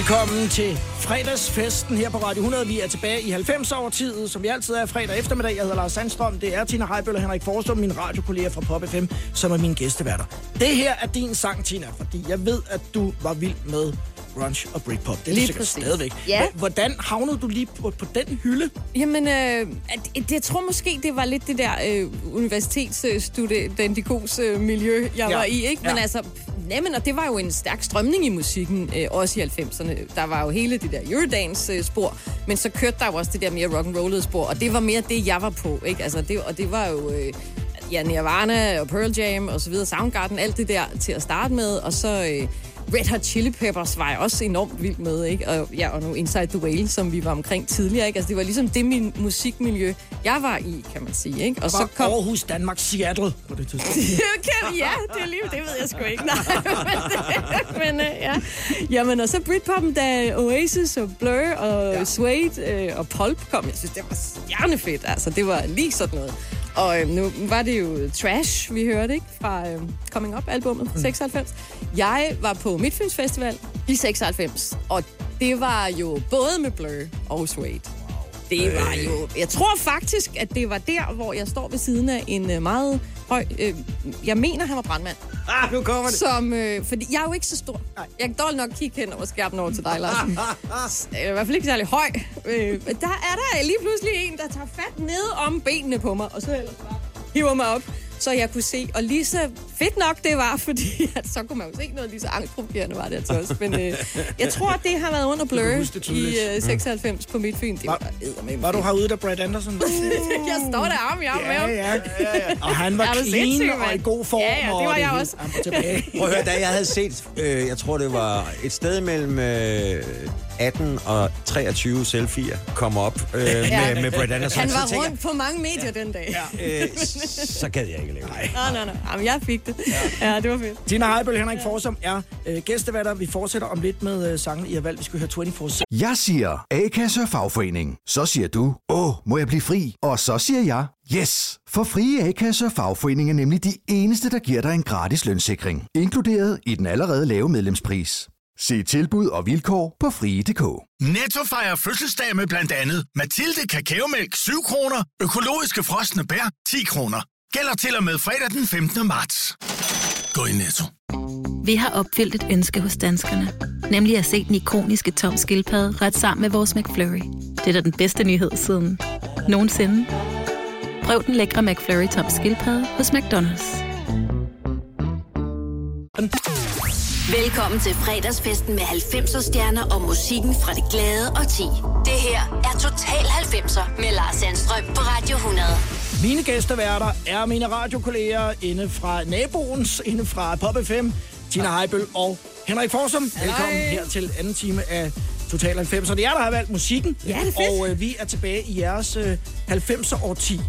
Velkommen til fredagsfesten her på Radio 100. Vi er tilbage i 90-årtid, som vi altid er fredag eftermiddag. Jeg hedder Lars Sandstrøm. Det er Tina Heibøl og Henrik Forsum, mine radiokolleger fra Pop FM, som er mine gæsteværter. Det her er din sang, Tina, fordi jeg ved, at du var vild med grunge og Britpop. Det er Lige sikkert præcis. stadigvæk. Ja. Hvordan havnede du lige på, på den hylde? Jamen, øh, det, jeg tror måske, det var lidt det der øh, universitetsstudentikos øh, miljø, jeg Ja. var i, ikke? Men Ja. altså, jamen, og det var jo en stærk strømning i musikken, øh, også i 90'erne. Der var jo hele det der Eurodance-spor, øh, men så kørte der jo også det der mere rock and rollede spor, og det var mere det, jeg var på, ikke? Altså, det, og det var jo... Øh, ja, Nirvana og Pearl Jam og så videre, Soundgarden, alt det der til at starte med, og så øh, Red Hot Chili Peppers var jeg også enormt vild med, ikke? Og, ja, og nu Inside the Whale, som vi var omkring tidligere, ikke? Altså, det var ligesom det min musikmiljø, jeg var i, kan man sige, ikke? Og Så kom... Aarhus, Danmark, Seattle på det tidspunkt. Kan- ja, det er lige, det ved jeg sgu ikke. Nej, men, men øh, ja. Jamen, og så Britpoppen, da Oasis og Blur og ja. Suede øh, og Pulp kom, jeg synes, det var stjernefedt. Altså, det var lige sådan noget. Og øh, nu var det jo Trash, vi hørte, ikke? Fra øh, Coming Up-albummet, mm. 96. Jeg var på Midtfyns Festival i 96, og det var jo både med Blur og Suede. Det var jo... Jeg tror faktisk, at det var der, hvor jeg står ved siden af en øh, meget høj... Øh, jeg mener, han var brandmand. Ah, nu kommer det. Som, øh, fordi jeg er jo ikke så stor. Jeg kan dårligt nok kigge hen over skærmen over til dig, Larsen. Jeg er i hvert fald ikke særlig høj. Øh, der er der lige pludselig en, der tager fat ned om benene på mig, og så ellers bare hiver mig op, så jeg kunne se. Og lige så fedt nok det var, fordi at så kunne man jo se noget lige så angstprovokerende var det altså også. Men øh, jeg tror, at det har været under Blur det i øh, 96 på Midtfyn. Det var eddermame Var du herude, da Brad Anderson var? Jeg står der arm i arm med Ja, ham. ja, ja, ja. Og han var clean og i god form. Ja, ja, det og var jeg hele. også. Var. Prøv at høre, da jeg havde set, øh, jeg tror det var et sted mellem øh, 18 og 23 selfies komme op øh, Ja. med, med Brad Anderson. Han var tænker rundt på mange medier den dag. jeg, øh, så gad jeg ikke det. Nej, nej, nej. Jamen, jeg fik det. Ja, det var fedt. Tina Heibøl, Henrik Forsum er øh, gæstevatter. Vi fortsætter om lidt med øh, sangen, I har valgt. Vi skal høre 24 Jeg siger A-kasse og fagforening. Så siger du, åh, må jeg blive fri? Og så siger jeg, yes! For frie A-kasse og fagforening er nemlig de eneste, der giver dig en gratis lønssikring. Inkluderet i den allerede lave medlemspris. Se tilbud og vilkår på frie.dk. Netto fejrer fødselsdag med blandt andet Mathilde Kakaomælk 7 kroner, økologiske frosne bær 10 kroner. Gælder til og med fredag den 15. marts. Gå i Netto. Vi har opfyldt et ønske hos danskerne. Nemlig at se den ikoniske tom skildpadde ret sammen med vores McFlurry. Det er da den bedste nyhed siden nogensinde. Prøv den lækre McFlurry tom skildpadde hos McDonald's. Velkommen til fredagsfesten med 90'er stjerner og musikken fra det glade og ti. Det her er Total 90'er med Lars Sandstrøm på Radio 100. Mine gæsteværter er mine radiokolleger inde fra naboens, inde fra Pop FM, Tina Heibøl og Henrik Forsum. Velkommen her til anden time af Total 90. Og det er jer, der har valgt musikken. Ja, det er fedt. Og øh, vi er tilbage i jeres øh, 90'er årti.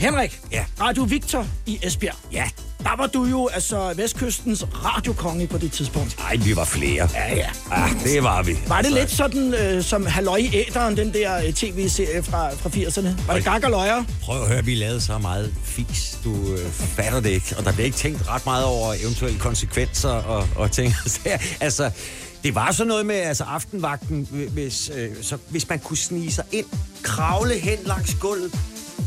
Henrik, Ja. Radio Victor i Esbjerg. Ja. Der var du jo altså Vestkystens radiokonge på det tidspunkt. Ej, vi var flere. Ja, ja. Ah, det var vi. Var det Altså, lidt sådan øh, som Halløj i Æderen, den der øh, tv-serie fra, fra 80'erne? Var det gak og løjer? Prøv at høre, vi lavede så meget fis. Du øh, fatter det ikke. Og der blev ikke tænkt ret meget over eventuelle konsekvenser og, og ting. altså, det var sådan noget med altså aftenvagten, hvis, øh, så, hvis man kunne snige sig ind, kravle hen langs gulvet,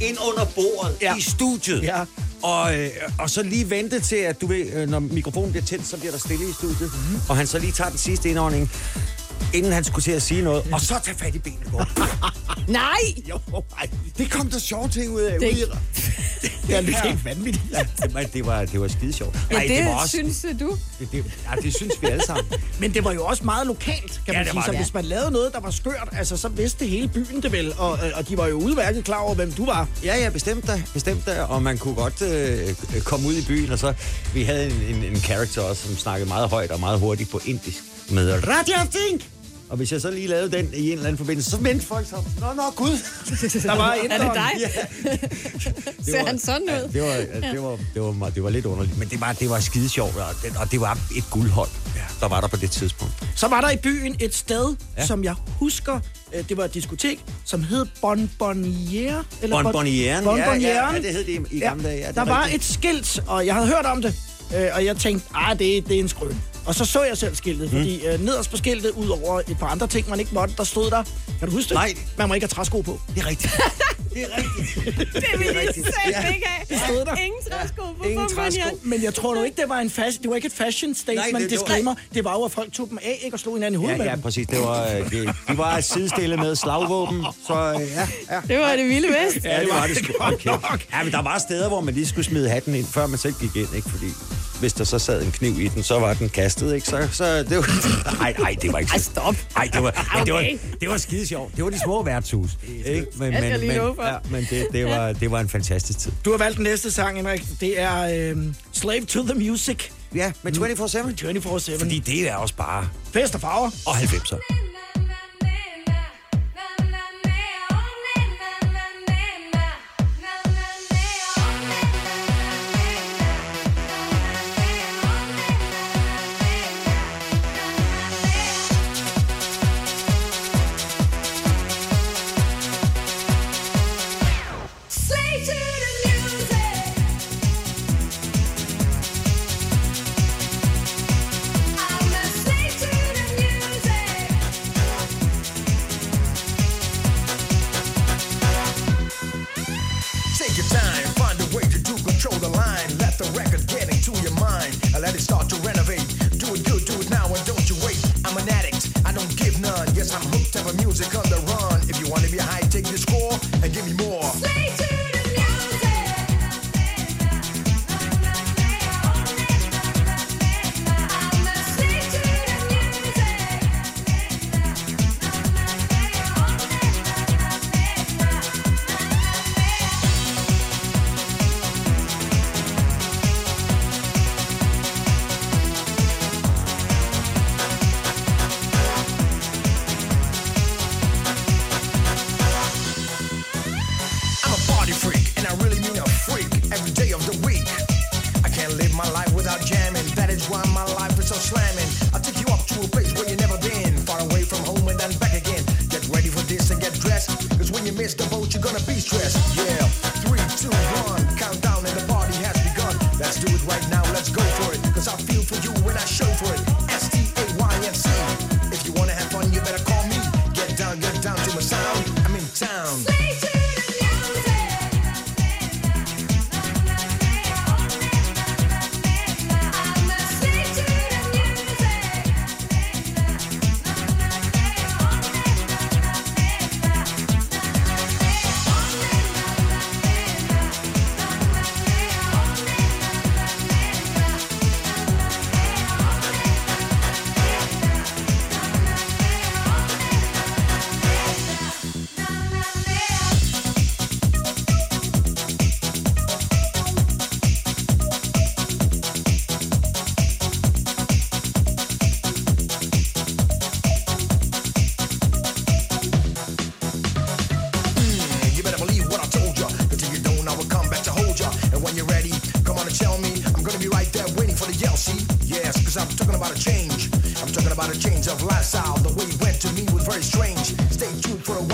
ind under bordet Ja. i studiet. Ja. Og, øh, og så lige vente til, at du ved, øh, når mikrofonen bliver tændt, så bliver der stille i studiet. Mm-hmm. Og han så lige tager den sidste indånding, inden han skulle til at sige noget, og så tage fat i benene på. Nej! jo, ej, det kom der sjove ting ud af. Det- ude i- Det er lidt helt vanvittigt. Ja, det, var- det var, det skide sjovt. Ja, Ej, det, var også, synes du. det, det, ja, det synes vi alle sammen. Men det var jo også meget lokalt, kan Ja, man det sige. Så det. hvis man lavede noget, der var skørt, altså, så vidste hele byen det vel. Og, øh, og de var jo udmærket klar over, hvem du var. Ja, ja, bestemt da, bestemt da. Og man kunne godt øh, komme ud i byen, og så... Vi havde en, en, en character også, som snakkede meget højt og meget hurtigt på indisk. Med Radio Think! Og hvis jeg så lige lavede den i en eller anden forbindelse, så vendte folk sig op. Nå, nå, gud. Der var Er det dig? Ja. Ser han sådan Ja, ud? det var, ja. det, var, det, var, meget- det var lidt underligt, men det var, det var skide sjovt, og det, og det var et guldhold, der var der på det tidspunkt. Så var der i byen et sted, ja. Ja. som jeg husker, øh, det var et diskotek, som hed Bonbonniere. eller Bon- Bonbonnieren. Ja, ja, ja, det hed det i gamle dage. Ja, det der er var rigtigt. et skilt, og jeg havde hørt om det, øh, og jeg tænkte, ah, det, det er en skrøn. Og så så jeg selv skiltet, Mhm. fordi øh, nederst på skiltet, ud over et par andre ting, man ikke måtte, der stod der, kan du huske det? Nej. Man må ikke have træsko på. Det er rigtigt. det er rigtigt. Det vil jeg rigtigt. selv Ja. ikke have. stod der. Ingen træsko på Ingen træsko. Men jeg tror nu ikke, det var en fashion, det var ikke et fashion statement Nej, det- det var- disclaimer. Det var jo, at folk tog dem af, ikke, og slog hinanden i hovedet Ja, med ja, dem. præcis. Det var, øh, det, de var sidestillet med slagvåben, så øh, ja, ja. Det var det vilde vest. Ja, det var det sgu. Okay. Ja, men der var steder, hvor man lige skulle smide hatten ind, før man selv gik ind, ikke? Fordi hvis der så sad en kniv i den, så var den kastet, ikke? Så, så det var... Ej, ej, det var ikke... Ej, stop. Ej, det var, men det var, Okay. det var skide sjovt. Det var de små værtshus, ikke? Men, men, for. ja, men det, det, var, det var en fantastisk tid. Du har valgt den næste sang, Henrik. Det er øh, Slave to the Music. Ja, med 24-7. 24-7. Fordi det er også bare... Fest og farver. Og 90'er.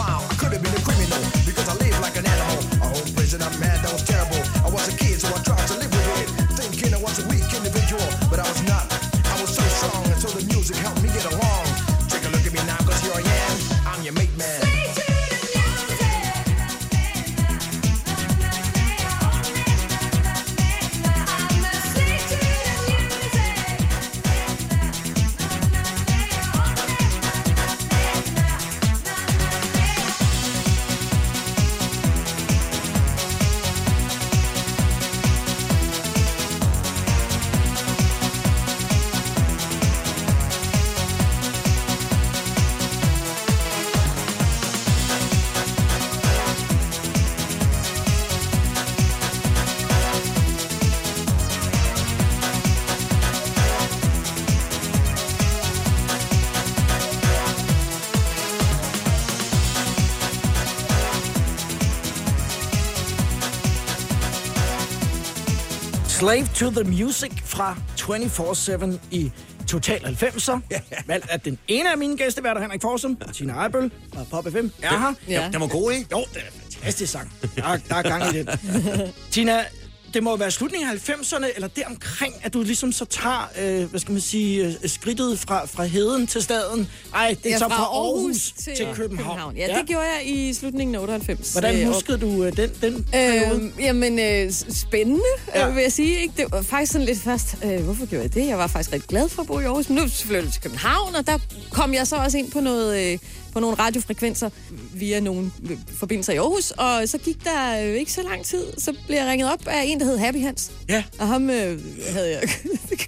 wild. Could have been a criminal because I live like an animal. I own prison, I'm mad, that was terrible. Slave to the Music fra 24-7 i Total 90'er. Valgt af den ene af mine gæsteværter, Henrik Forsum, Tina Ejbøl og Pop FM, er her. Ja. Den var god, ikke? Jo, det er en fantastisk sang. Der er, der er gang i den. Tina, det må være slutningen af 90'erne, eller deromkring, at du ligesom så tager, øh, hvad skal man sige, øh, skridtet fra, fra heden til staden. Ej, det er Ja, så fra Aarhus til, til København. København. Ja, det gjorde jeg i slutningen af 98. Hvordan Øh, huskede du øh, den, den periode? Øh, jamen, øh, spændende, Ja. ja. vil jeg sige. Ikke? Det var faktisk sådan lidt først, øh, hvorfor gjorde jeg det? Jeg var faktisk rigtig glad for at bo i Aarhus, men nu flyttede jeg til København, og der kom jeg så også ind på noget, øh, på nogle radiofrekvenser via nogle øh, forbindelser i Aarhus. Og så gik der øh, ikke så lang tid, så blev jeg ringet op af en, der hed Happy Hans. Ja. Og ham øh, havde jeg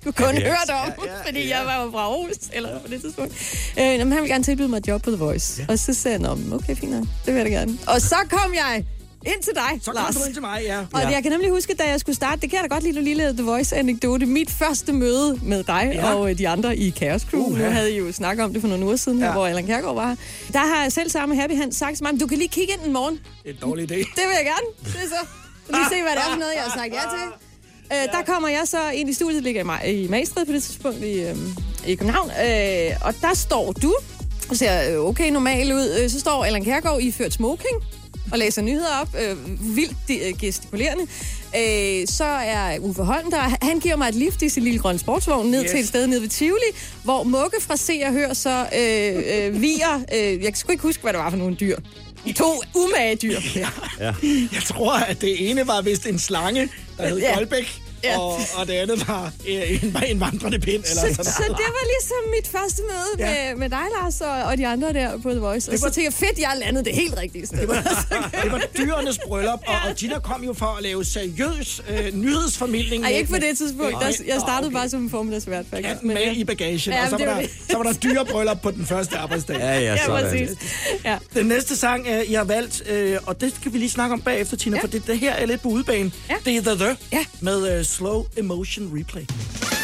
kun Happy Hans. hørt om, Ja, ja, fordi ja. jeg var jo fra Aarhus, eller på det tidspunkt. Øh, jamen, han ville gerne tilbyde mig et job på The Voice. Ja. Og så sagde jeg, "Nå, okay, fint nok, det vil jeg da gerne. Og så kom jeg ind til dig, Så Lars. kom du ind til mig, ja. Og ja. jeg kan nemlig huske, da jeg skulle starte, det kan jeg da godt lide, du lige lavede The Voice-anekdote, mit første møde med dig Ja. ja. og øh, de andre i Chaos Crew. Uha. Nu havde I jo snakket om det for nogle uger siden, ja. Ja. her, hvor Allan Kærgaard var her. Der har jeg selv sammen med Happy Hans sagt til mig, "Men du kan lige kigge ind en morgen. Det er en dårlig idé. Det vil jeg gerne. Det er så. Lige se, hvad det er for noget, jeg har sagt ja til. Øh, der kommer jeg så ind i studiet, ligger i, i Magstred på det tidspunkt i, øh, i København. Øh, og der står du, og ser øh, okay normal ud. Øh, så står Allan Kærgaard i ført smoking og læser nyheder op, øh, vildt øh, gestikulerende. Øh, så er Uffe Holm der. Han giver mig et lift i sin lille grønne sportsvogn ned Yes. til et sted nede ved Tivoli, hvor Mugge fra Se og Hør så øh, øh, viger, øh, jeg kan sgu ikke huske, hvad det var for nogle dyr. To umage dyr. Ja. Ja. Jeg tror, at det ene var vist en slange, der hed Ja. Goldbæk, Ja. og, og det andet var øh, en, en vandrende pind. Eller Så, sådan så det var ligesom mit første møde Ja. med, med dig, Lars, og, og de andre der på The Voice. Og Det så var- tænkte jeg, fedt, jeg landede det helt rigtige sted. Det var, det var dyrenes bryllup, og, og Gina kom jo for at lave seriøs øh, nyhedsformidling. Ej, ikke på det tidspunkt. Nej. Der, jeg startede Nå, bare som formiddagsvært. okay. faktisk. med ja. i bagagen, Ja, og så var, der, så var der dyrebryllup på den første arbejdsdag. Ja, ja, Ja, sådan. præcis. Ja. Den næste sang, øh, jeg har valgt, øh, og det skal vi lige snakke om bagefter, Tina, Ja. for det, det her er lidt på udebane. Ja. Det er The The Ja. med øh, Slow Emotion Replay.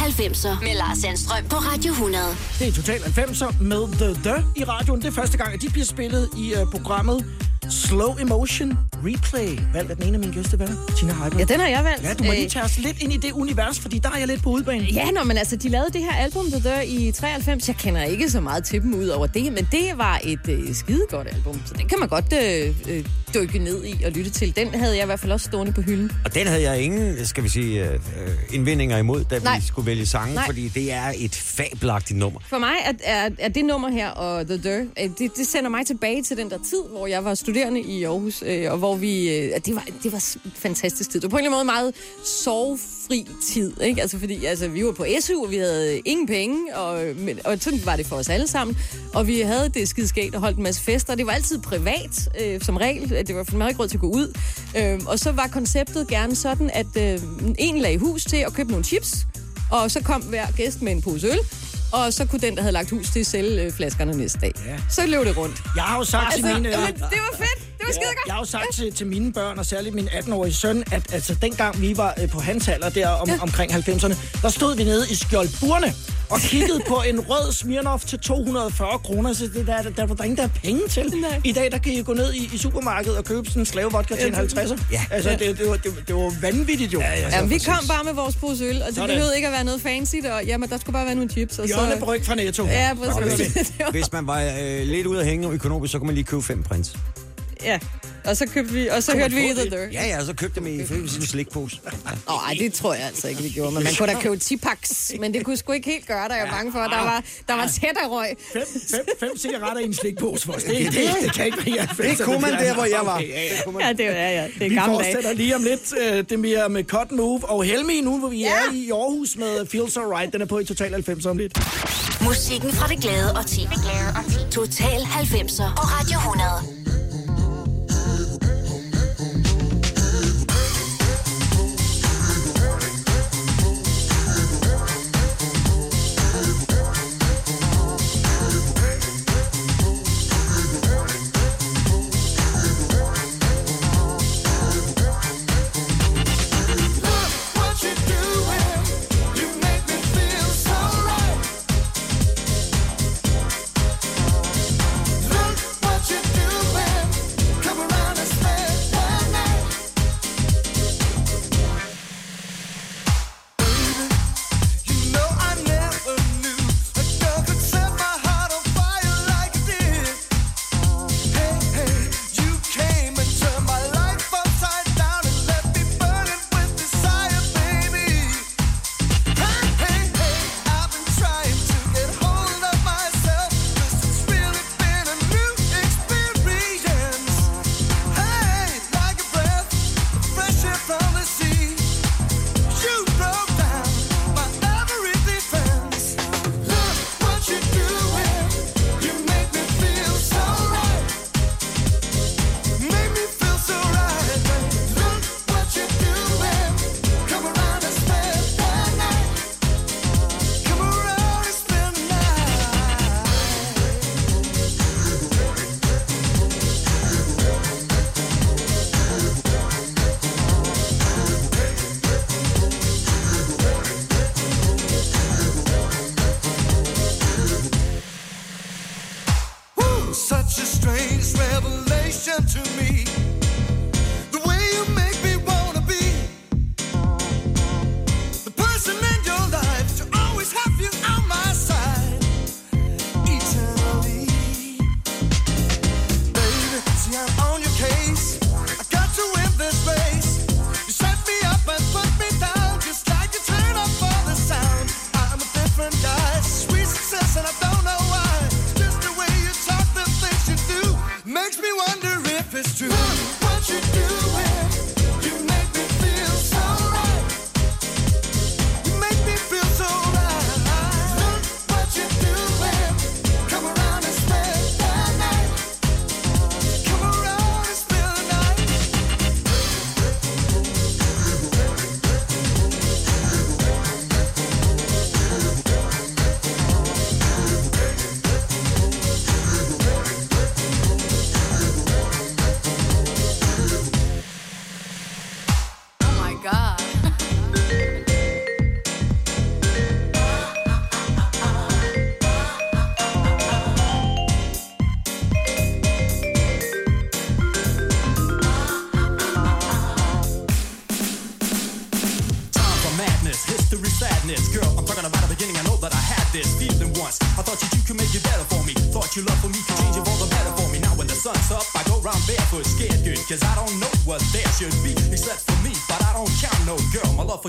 90'er med Lars Sandstrøm på Radio 100. Det er Total 90'er med The The i radioen. Det er første gang, at de bliver spillet i uh, programmet Slow Emotion Replay. Valgt af den ene af mine gæstevenner, Tina Heiber. Ja, den har jeg valgt. Ja, du må lige Øh, tage os lidt ind i det univers, fordi der er jeg lidt på udbanen. Ja, nå, men altså, de lavede det her album, The Dør, i 93. Jeg kender ikke så meget til dem ud over det, men det var et øh, skidegodt album, så den kan man godt øh, øh, dykke ned i og lytte til. Den havde jeg i hvert fald også stående på hylden. Og den havde jeg ingen, skal vi sige, øh, øh, indvendinger imod, da Nej. vi skulle vælge sange, Nej. fordi det er et fabelagtigt nummer. For mig er, er, er det nummer her og The Dirt, øh, det, det sender mig tilbage til den der tid, hvor jeg var studerende i Aarhus, øh, og hvor vi, øh, det, var, det var en fantastisk tid. Det var på en eller anden måde meget sorgfri tid, ikke? Altså fordi altså, vi var på SU, og vi havde ingen penge, og, men, og sådan var det for os alle sammen. Og vi havde det skide skægt og holdt en masse fester, det var altid privat, øh, som regel. Det var for meget ikke råd til at gå ud. Øh, og så var konceptet gerne sådan, at øh, en lagde hus til at købe nogle chips, og så kom hver gæst med en pose øl, og så kunne den, der havde lagt hus til, sælge øh, flaskerne næste dag. Ja. Så løb det rundt. Jeg har jo sagt til Altså, mine... jamen, det var fedt. Det var skide godt. Jeg har jo sagt til, til mine børn, og særligt min 18-årige søn, at altså, dengang vi var øh, på hans alder der om, ja. omkring 90'erne, der stod vi nede i Skjoldburne og kiggede på en rød Smirnoff til 240 kroner. Så det der, der, der var der ingen, der er penge til. Nej. I dag, der kan I gå ned i, i supermarkedet og købe sådan en slavevodka til en 50'er. Ja. Altså, det, det, var, det, det var vanvittigt jo. Ja, ja. Ja, vi kom bare med vores pose øl, og det Sådan. behøvede ikke at være noget fancy, og jamen, der skulle bare være nogle chips. Og så... Bjørnebryg fra Netto. Ja, præcis. hvis, hvis man var øh, lidt ude at hænge økonomisk, så kunne man lige købe fem prins. Ja. Og så købte vi, og så hørte vi få The det? Dirt. Ja, ja, så købte jeg med i sin slikpose. Åh, ej, det tror jeg altså ikke, vi gjorde. Men man kunne da købe 10 packs, men det kunne sgu ikke helt gøre, der jeg er bange for. Der var, der var tæt af røg. Fem, fem, fem cigaretter i en slikpose for os. Det, det, det, det kan ikke være i 90'erne. Det kunne man der, hvor jeg var. Okay, ja, ja. Ja, det er, ja, ja. Det er Vi gamle fortsætter lige om lidt. øh, Det mere med Cut Move og Helmi, nu hvor vi ja. er i Aarhus med Feels Alright. Den er på i Total 90 om lidt. Musikken fra det glade og ti. Total 90'er på Radio 100.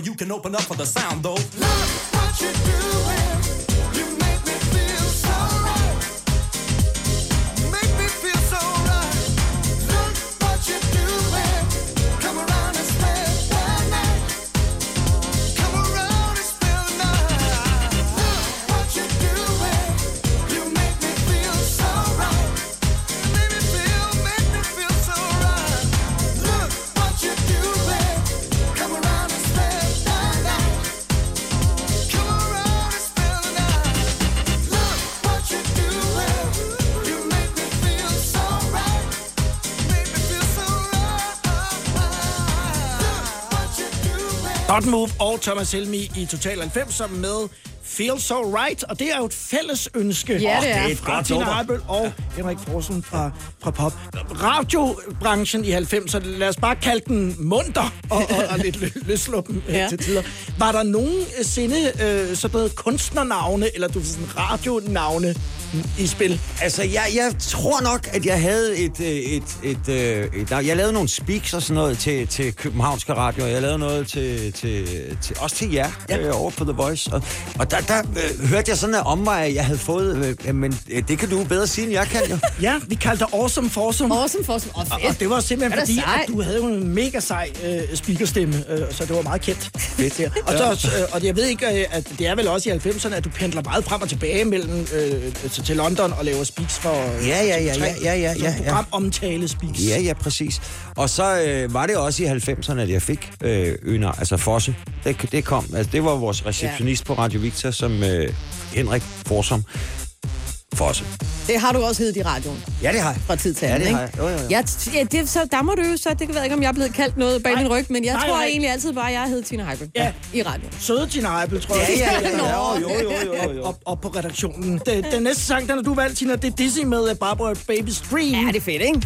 You can open up for the sound though. Love Thomas Helmi i Total 90 sammen med Feel So Right, og det er jo et fælles ønske. Ja, det er. Åh, Det er et fra godt Tina. Heibel og Henrik Forsen fra, fra Pop. Radiobranchen i 90'erne, lad os bare kalde den munter og, og, og lidt lø- løsluppen ja. Ja. til tider. Var der nogensinde øh, sådan noget kunstnernavne, eller du sådan radionavne i spil? Altså, jeg, jeg tror nok, at jeg havde et... øh, et, et, et, et jeg lavede nogle speaks og sådan noget til, til Københavnske Radio. Jeg lavede noget til, til, til også til jer ja. øh, over på The Voice. Og, og der, der øh, hørte jeg sådan en omvej, at jeg havde fået... Øh, men øh, det kan du bedre sige, end jeg kan jo. Ja, vi kaldte dig Awesome Forsum. Awesome Forsum. Åh, Og, fedt. og det var simpelthen fordi, sejt? at du havde jo en mega sej øh, speakerstemme, øh, så det var meget kendt. Fedt. Der. Og, så, øh, og jeg ved ikke, øh, at det er vel også i 90'erne, at du pendler meget frem og tilbage mellem øh, til til London og laver speaks for øh, Ja, ja, ja, TV3. ja, ja, ja, ja. programomtale speaks. Ja, ja, præcis. Og så øh, var det også i 90'erne, at jeg fik øh, øner, altså Fosse. Det, det kom, altså det var vores receptionist ja. på Radio Victor, som øh, Henrik Forsom. Fosse. Det har du også heddet i radioen. Ja, det har jeg. Fra tid til Ja, anden, det ikke? har jeg. Jo, jo, jo. Ja, ja det, så der må du jo så, det kan jeg ikke, om jeg er blevet kaldt noget bag Nej. min ryg, men jeg Nej, tror nej. egentlig altid bare, at jeg hed Tina Heibel Ja. i radioen. Søde Tina Heibel, tror jeg. Ja, ja, ja, ja. Jo, jo, jo, jo, jo. Og, og på redaktionen. Den, den næste sang, den har du valgt, Tina, det er Dizzy med Barbara Baby's Dream. Ja, det er fedt, ikke?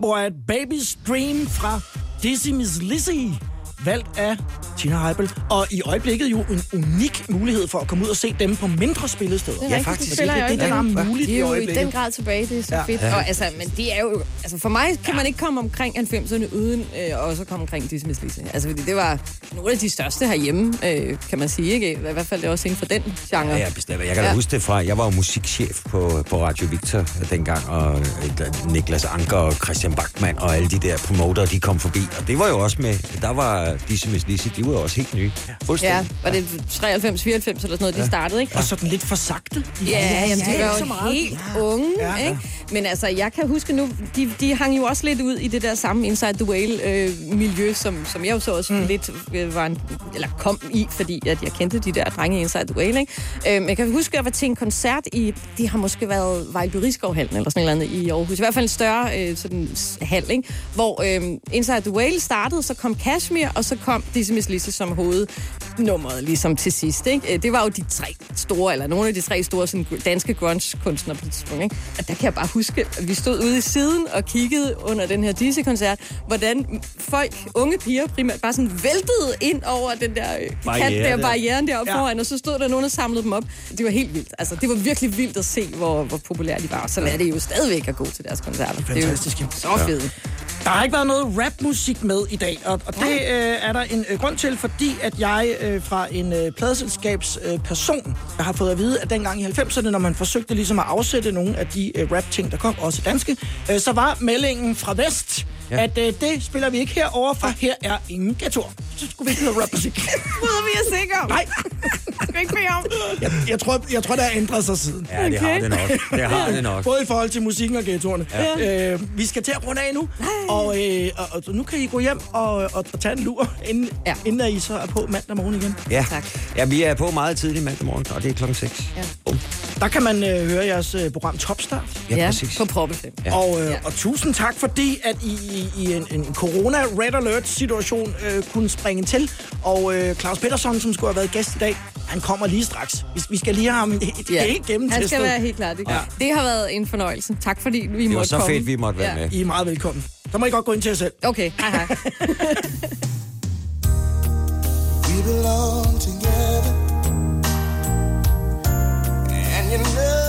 Starboy Baby's Dream fra Dizzy Miss Lizzy, valgt af Tina Heibel. Og i øjeblikket jo en unik mulighed for at komme ud og se dem på mindre spillesteder. Det er rigtigt, de Det spiller i er det, der er muligt De i er jo i øjeblikket. den grad tilbage, det er så Ja. ja. fedt. Ja. Og, altså, men det er jo, altså for mig kan man ikke komme omkring 90'erne uden øh, også at komme omkring Disney Lise. Altså fordi det var nogle af de største herhjemme, øh, kan man sige. Ikke? I hvert fald det er også inden for den genre. Ja, ja, bestemt. Jeg kan ja. huske det fra, jeg var jo musikchef på, på Radio Victor dengang, og øh, Niklas Anker og Christian Bachmann og alle de der promoter, de kom forbi. Og det var jo også med, der var Disse Miss Lizzy, de var jo også helt nye. Ja, var det 93, 94 eller sådan noget, de Ja. startede, ikke? Og sådan lidt for sagte. Ja, ja, jamen, de ja, var så jo meget. helt unge, Ja, ja. ikke? Men altså, jeg kan huske nu, de, de hang jo også lidt ud i det der samme Inside the Whale-miljø, som, som jeg jo så også mm. lidt øh, var en, eller kom i, fordi at jeg kendte de der drenge i Inside the Whale, ikke? Øh, men jeg kan huske, at jeg var til en koncert i, de har måske været Vejlby Rigskovhallen eller sådan noget i Aarhus. I hvert fald en større øh, sådan, hal, ikke? Hvor øh, Inside the Whale startede, så kom Kashmir, og så kom Dizzy Miss Lizzy som hovednummeret ligesom til sidst, ikke? Øh, Det var jo de tre store, eller nogle af de tre store sådan, danske grunge-kunstnere på det tidspunkt, ikke? Og der kan jeg bare huske, at vi stod ude i siden og kiggede under den her Dizzy-koncert, hvordan folk, unge piger primært, bare sådan væltede ind over den der øh, Barriere kant der, der. barrieren deroppe Ja. ja. foran, og så stod der nogen, der samlede dem op. Det var helt vildt. Altså, det var virkelig vildt at se, hvor, hvor populære de var. Og så lader det jo stadigvæk at gå til deres koncerter. Fantastisk, Det er ja. jo så fedt. Der har ikke været noget rapmusik med i dag, og, og det øh, er der en øh, grund til, fordi at jeg øh, fra en øh, pladeselskabsperson øh, person har fået at vide, at dengang i 90'erne, når man forsøgte ligesom at afsætte nogle af de øh, rap-ting, der kom, også danske, øh, så var meldingen fra Vest, Ja. at øh, det spiller vi ikke herover, for her er ingen ghettoer. Så skulle vi ikke høre rapmusik. Bryder vi er sikre? Nej. Skal vi ikke bede om? Jeg, jeg, tror, jeg tror, det har ændret sig siden. Ja, det har det nok. Det har det nok. Både i forhold til musikken og ghettoerne. Ja. Øh, vi skal til at runde af nu, og, øh, og, og nu kan I gå hjem og, og, og tage en lur, inden, ja. inden I så er på mandag morgen igen. Ja. ja, vi er på meget tidligt mandag morgen, og det er klokken 6. Ja. Der kan man øh, høre jeres øh, program Topstart. Ja, præcis. på Proppe 5. Ja. Og, øh, og tusind tak, fordi at I i, i en, en corona-red alert-situation øh, kunne springe til. Og øh, Claus Pettersson, som skulle have været gæst i dag, han kommer lige straks. Vi, vi skal lige have ham helt, Ja. helt gennemtestet. Han skal være helt klar. Det, Ja. ja. det har været en fornøjelse. Tak fordi vi Det var måtte så komme. fedt, vi måtte være Ja. med. I er meget velkommen. Så må I godt gå ind til jer selv. Okay, hej hej. We belong together. And you know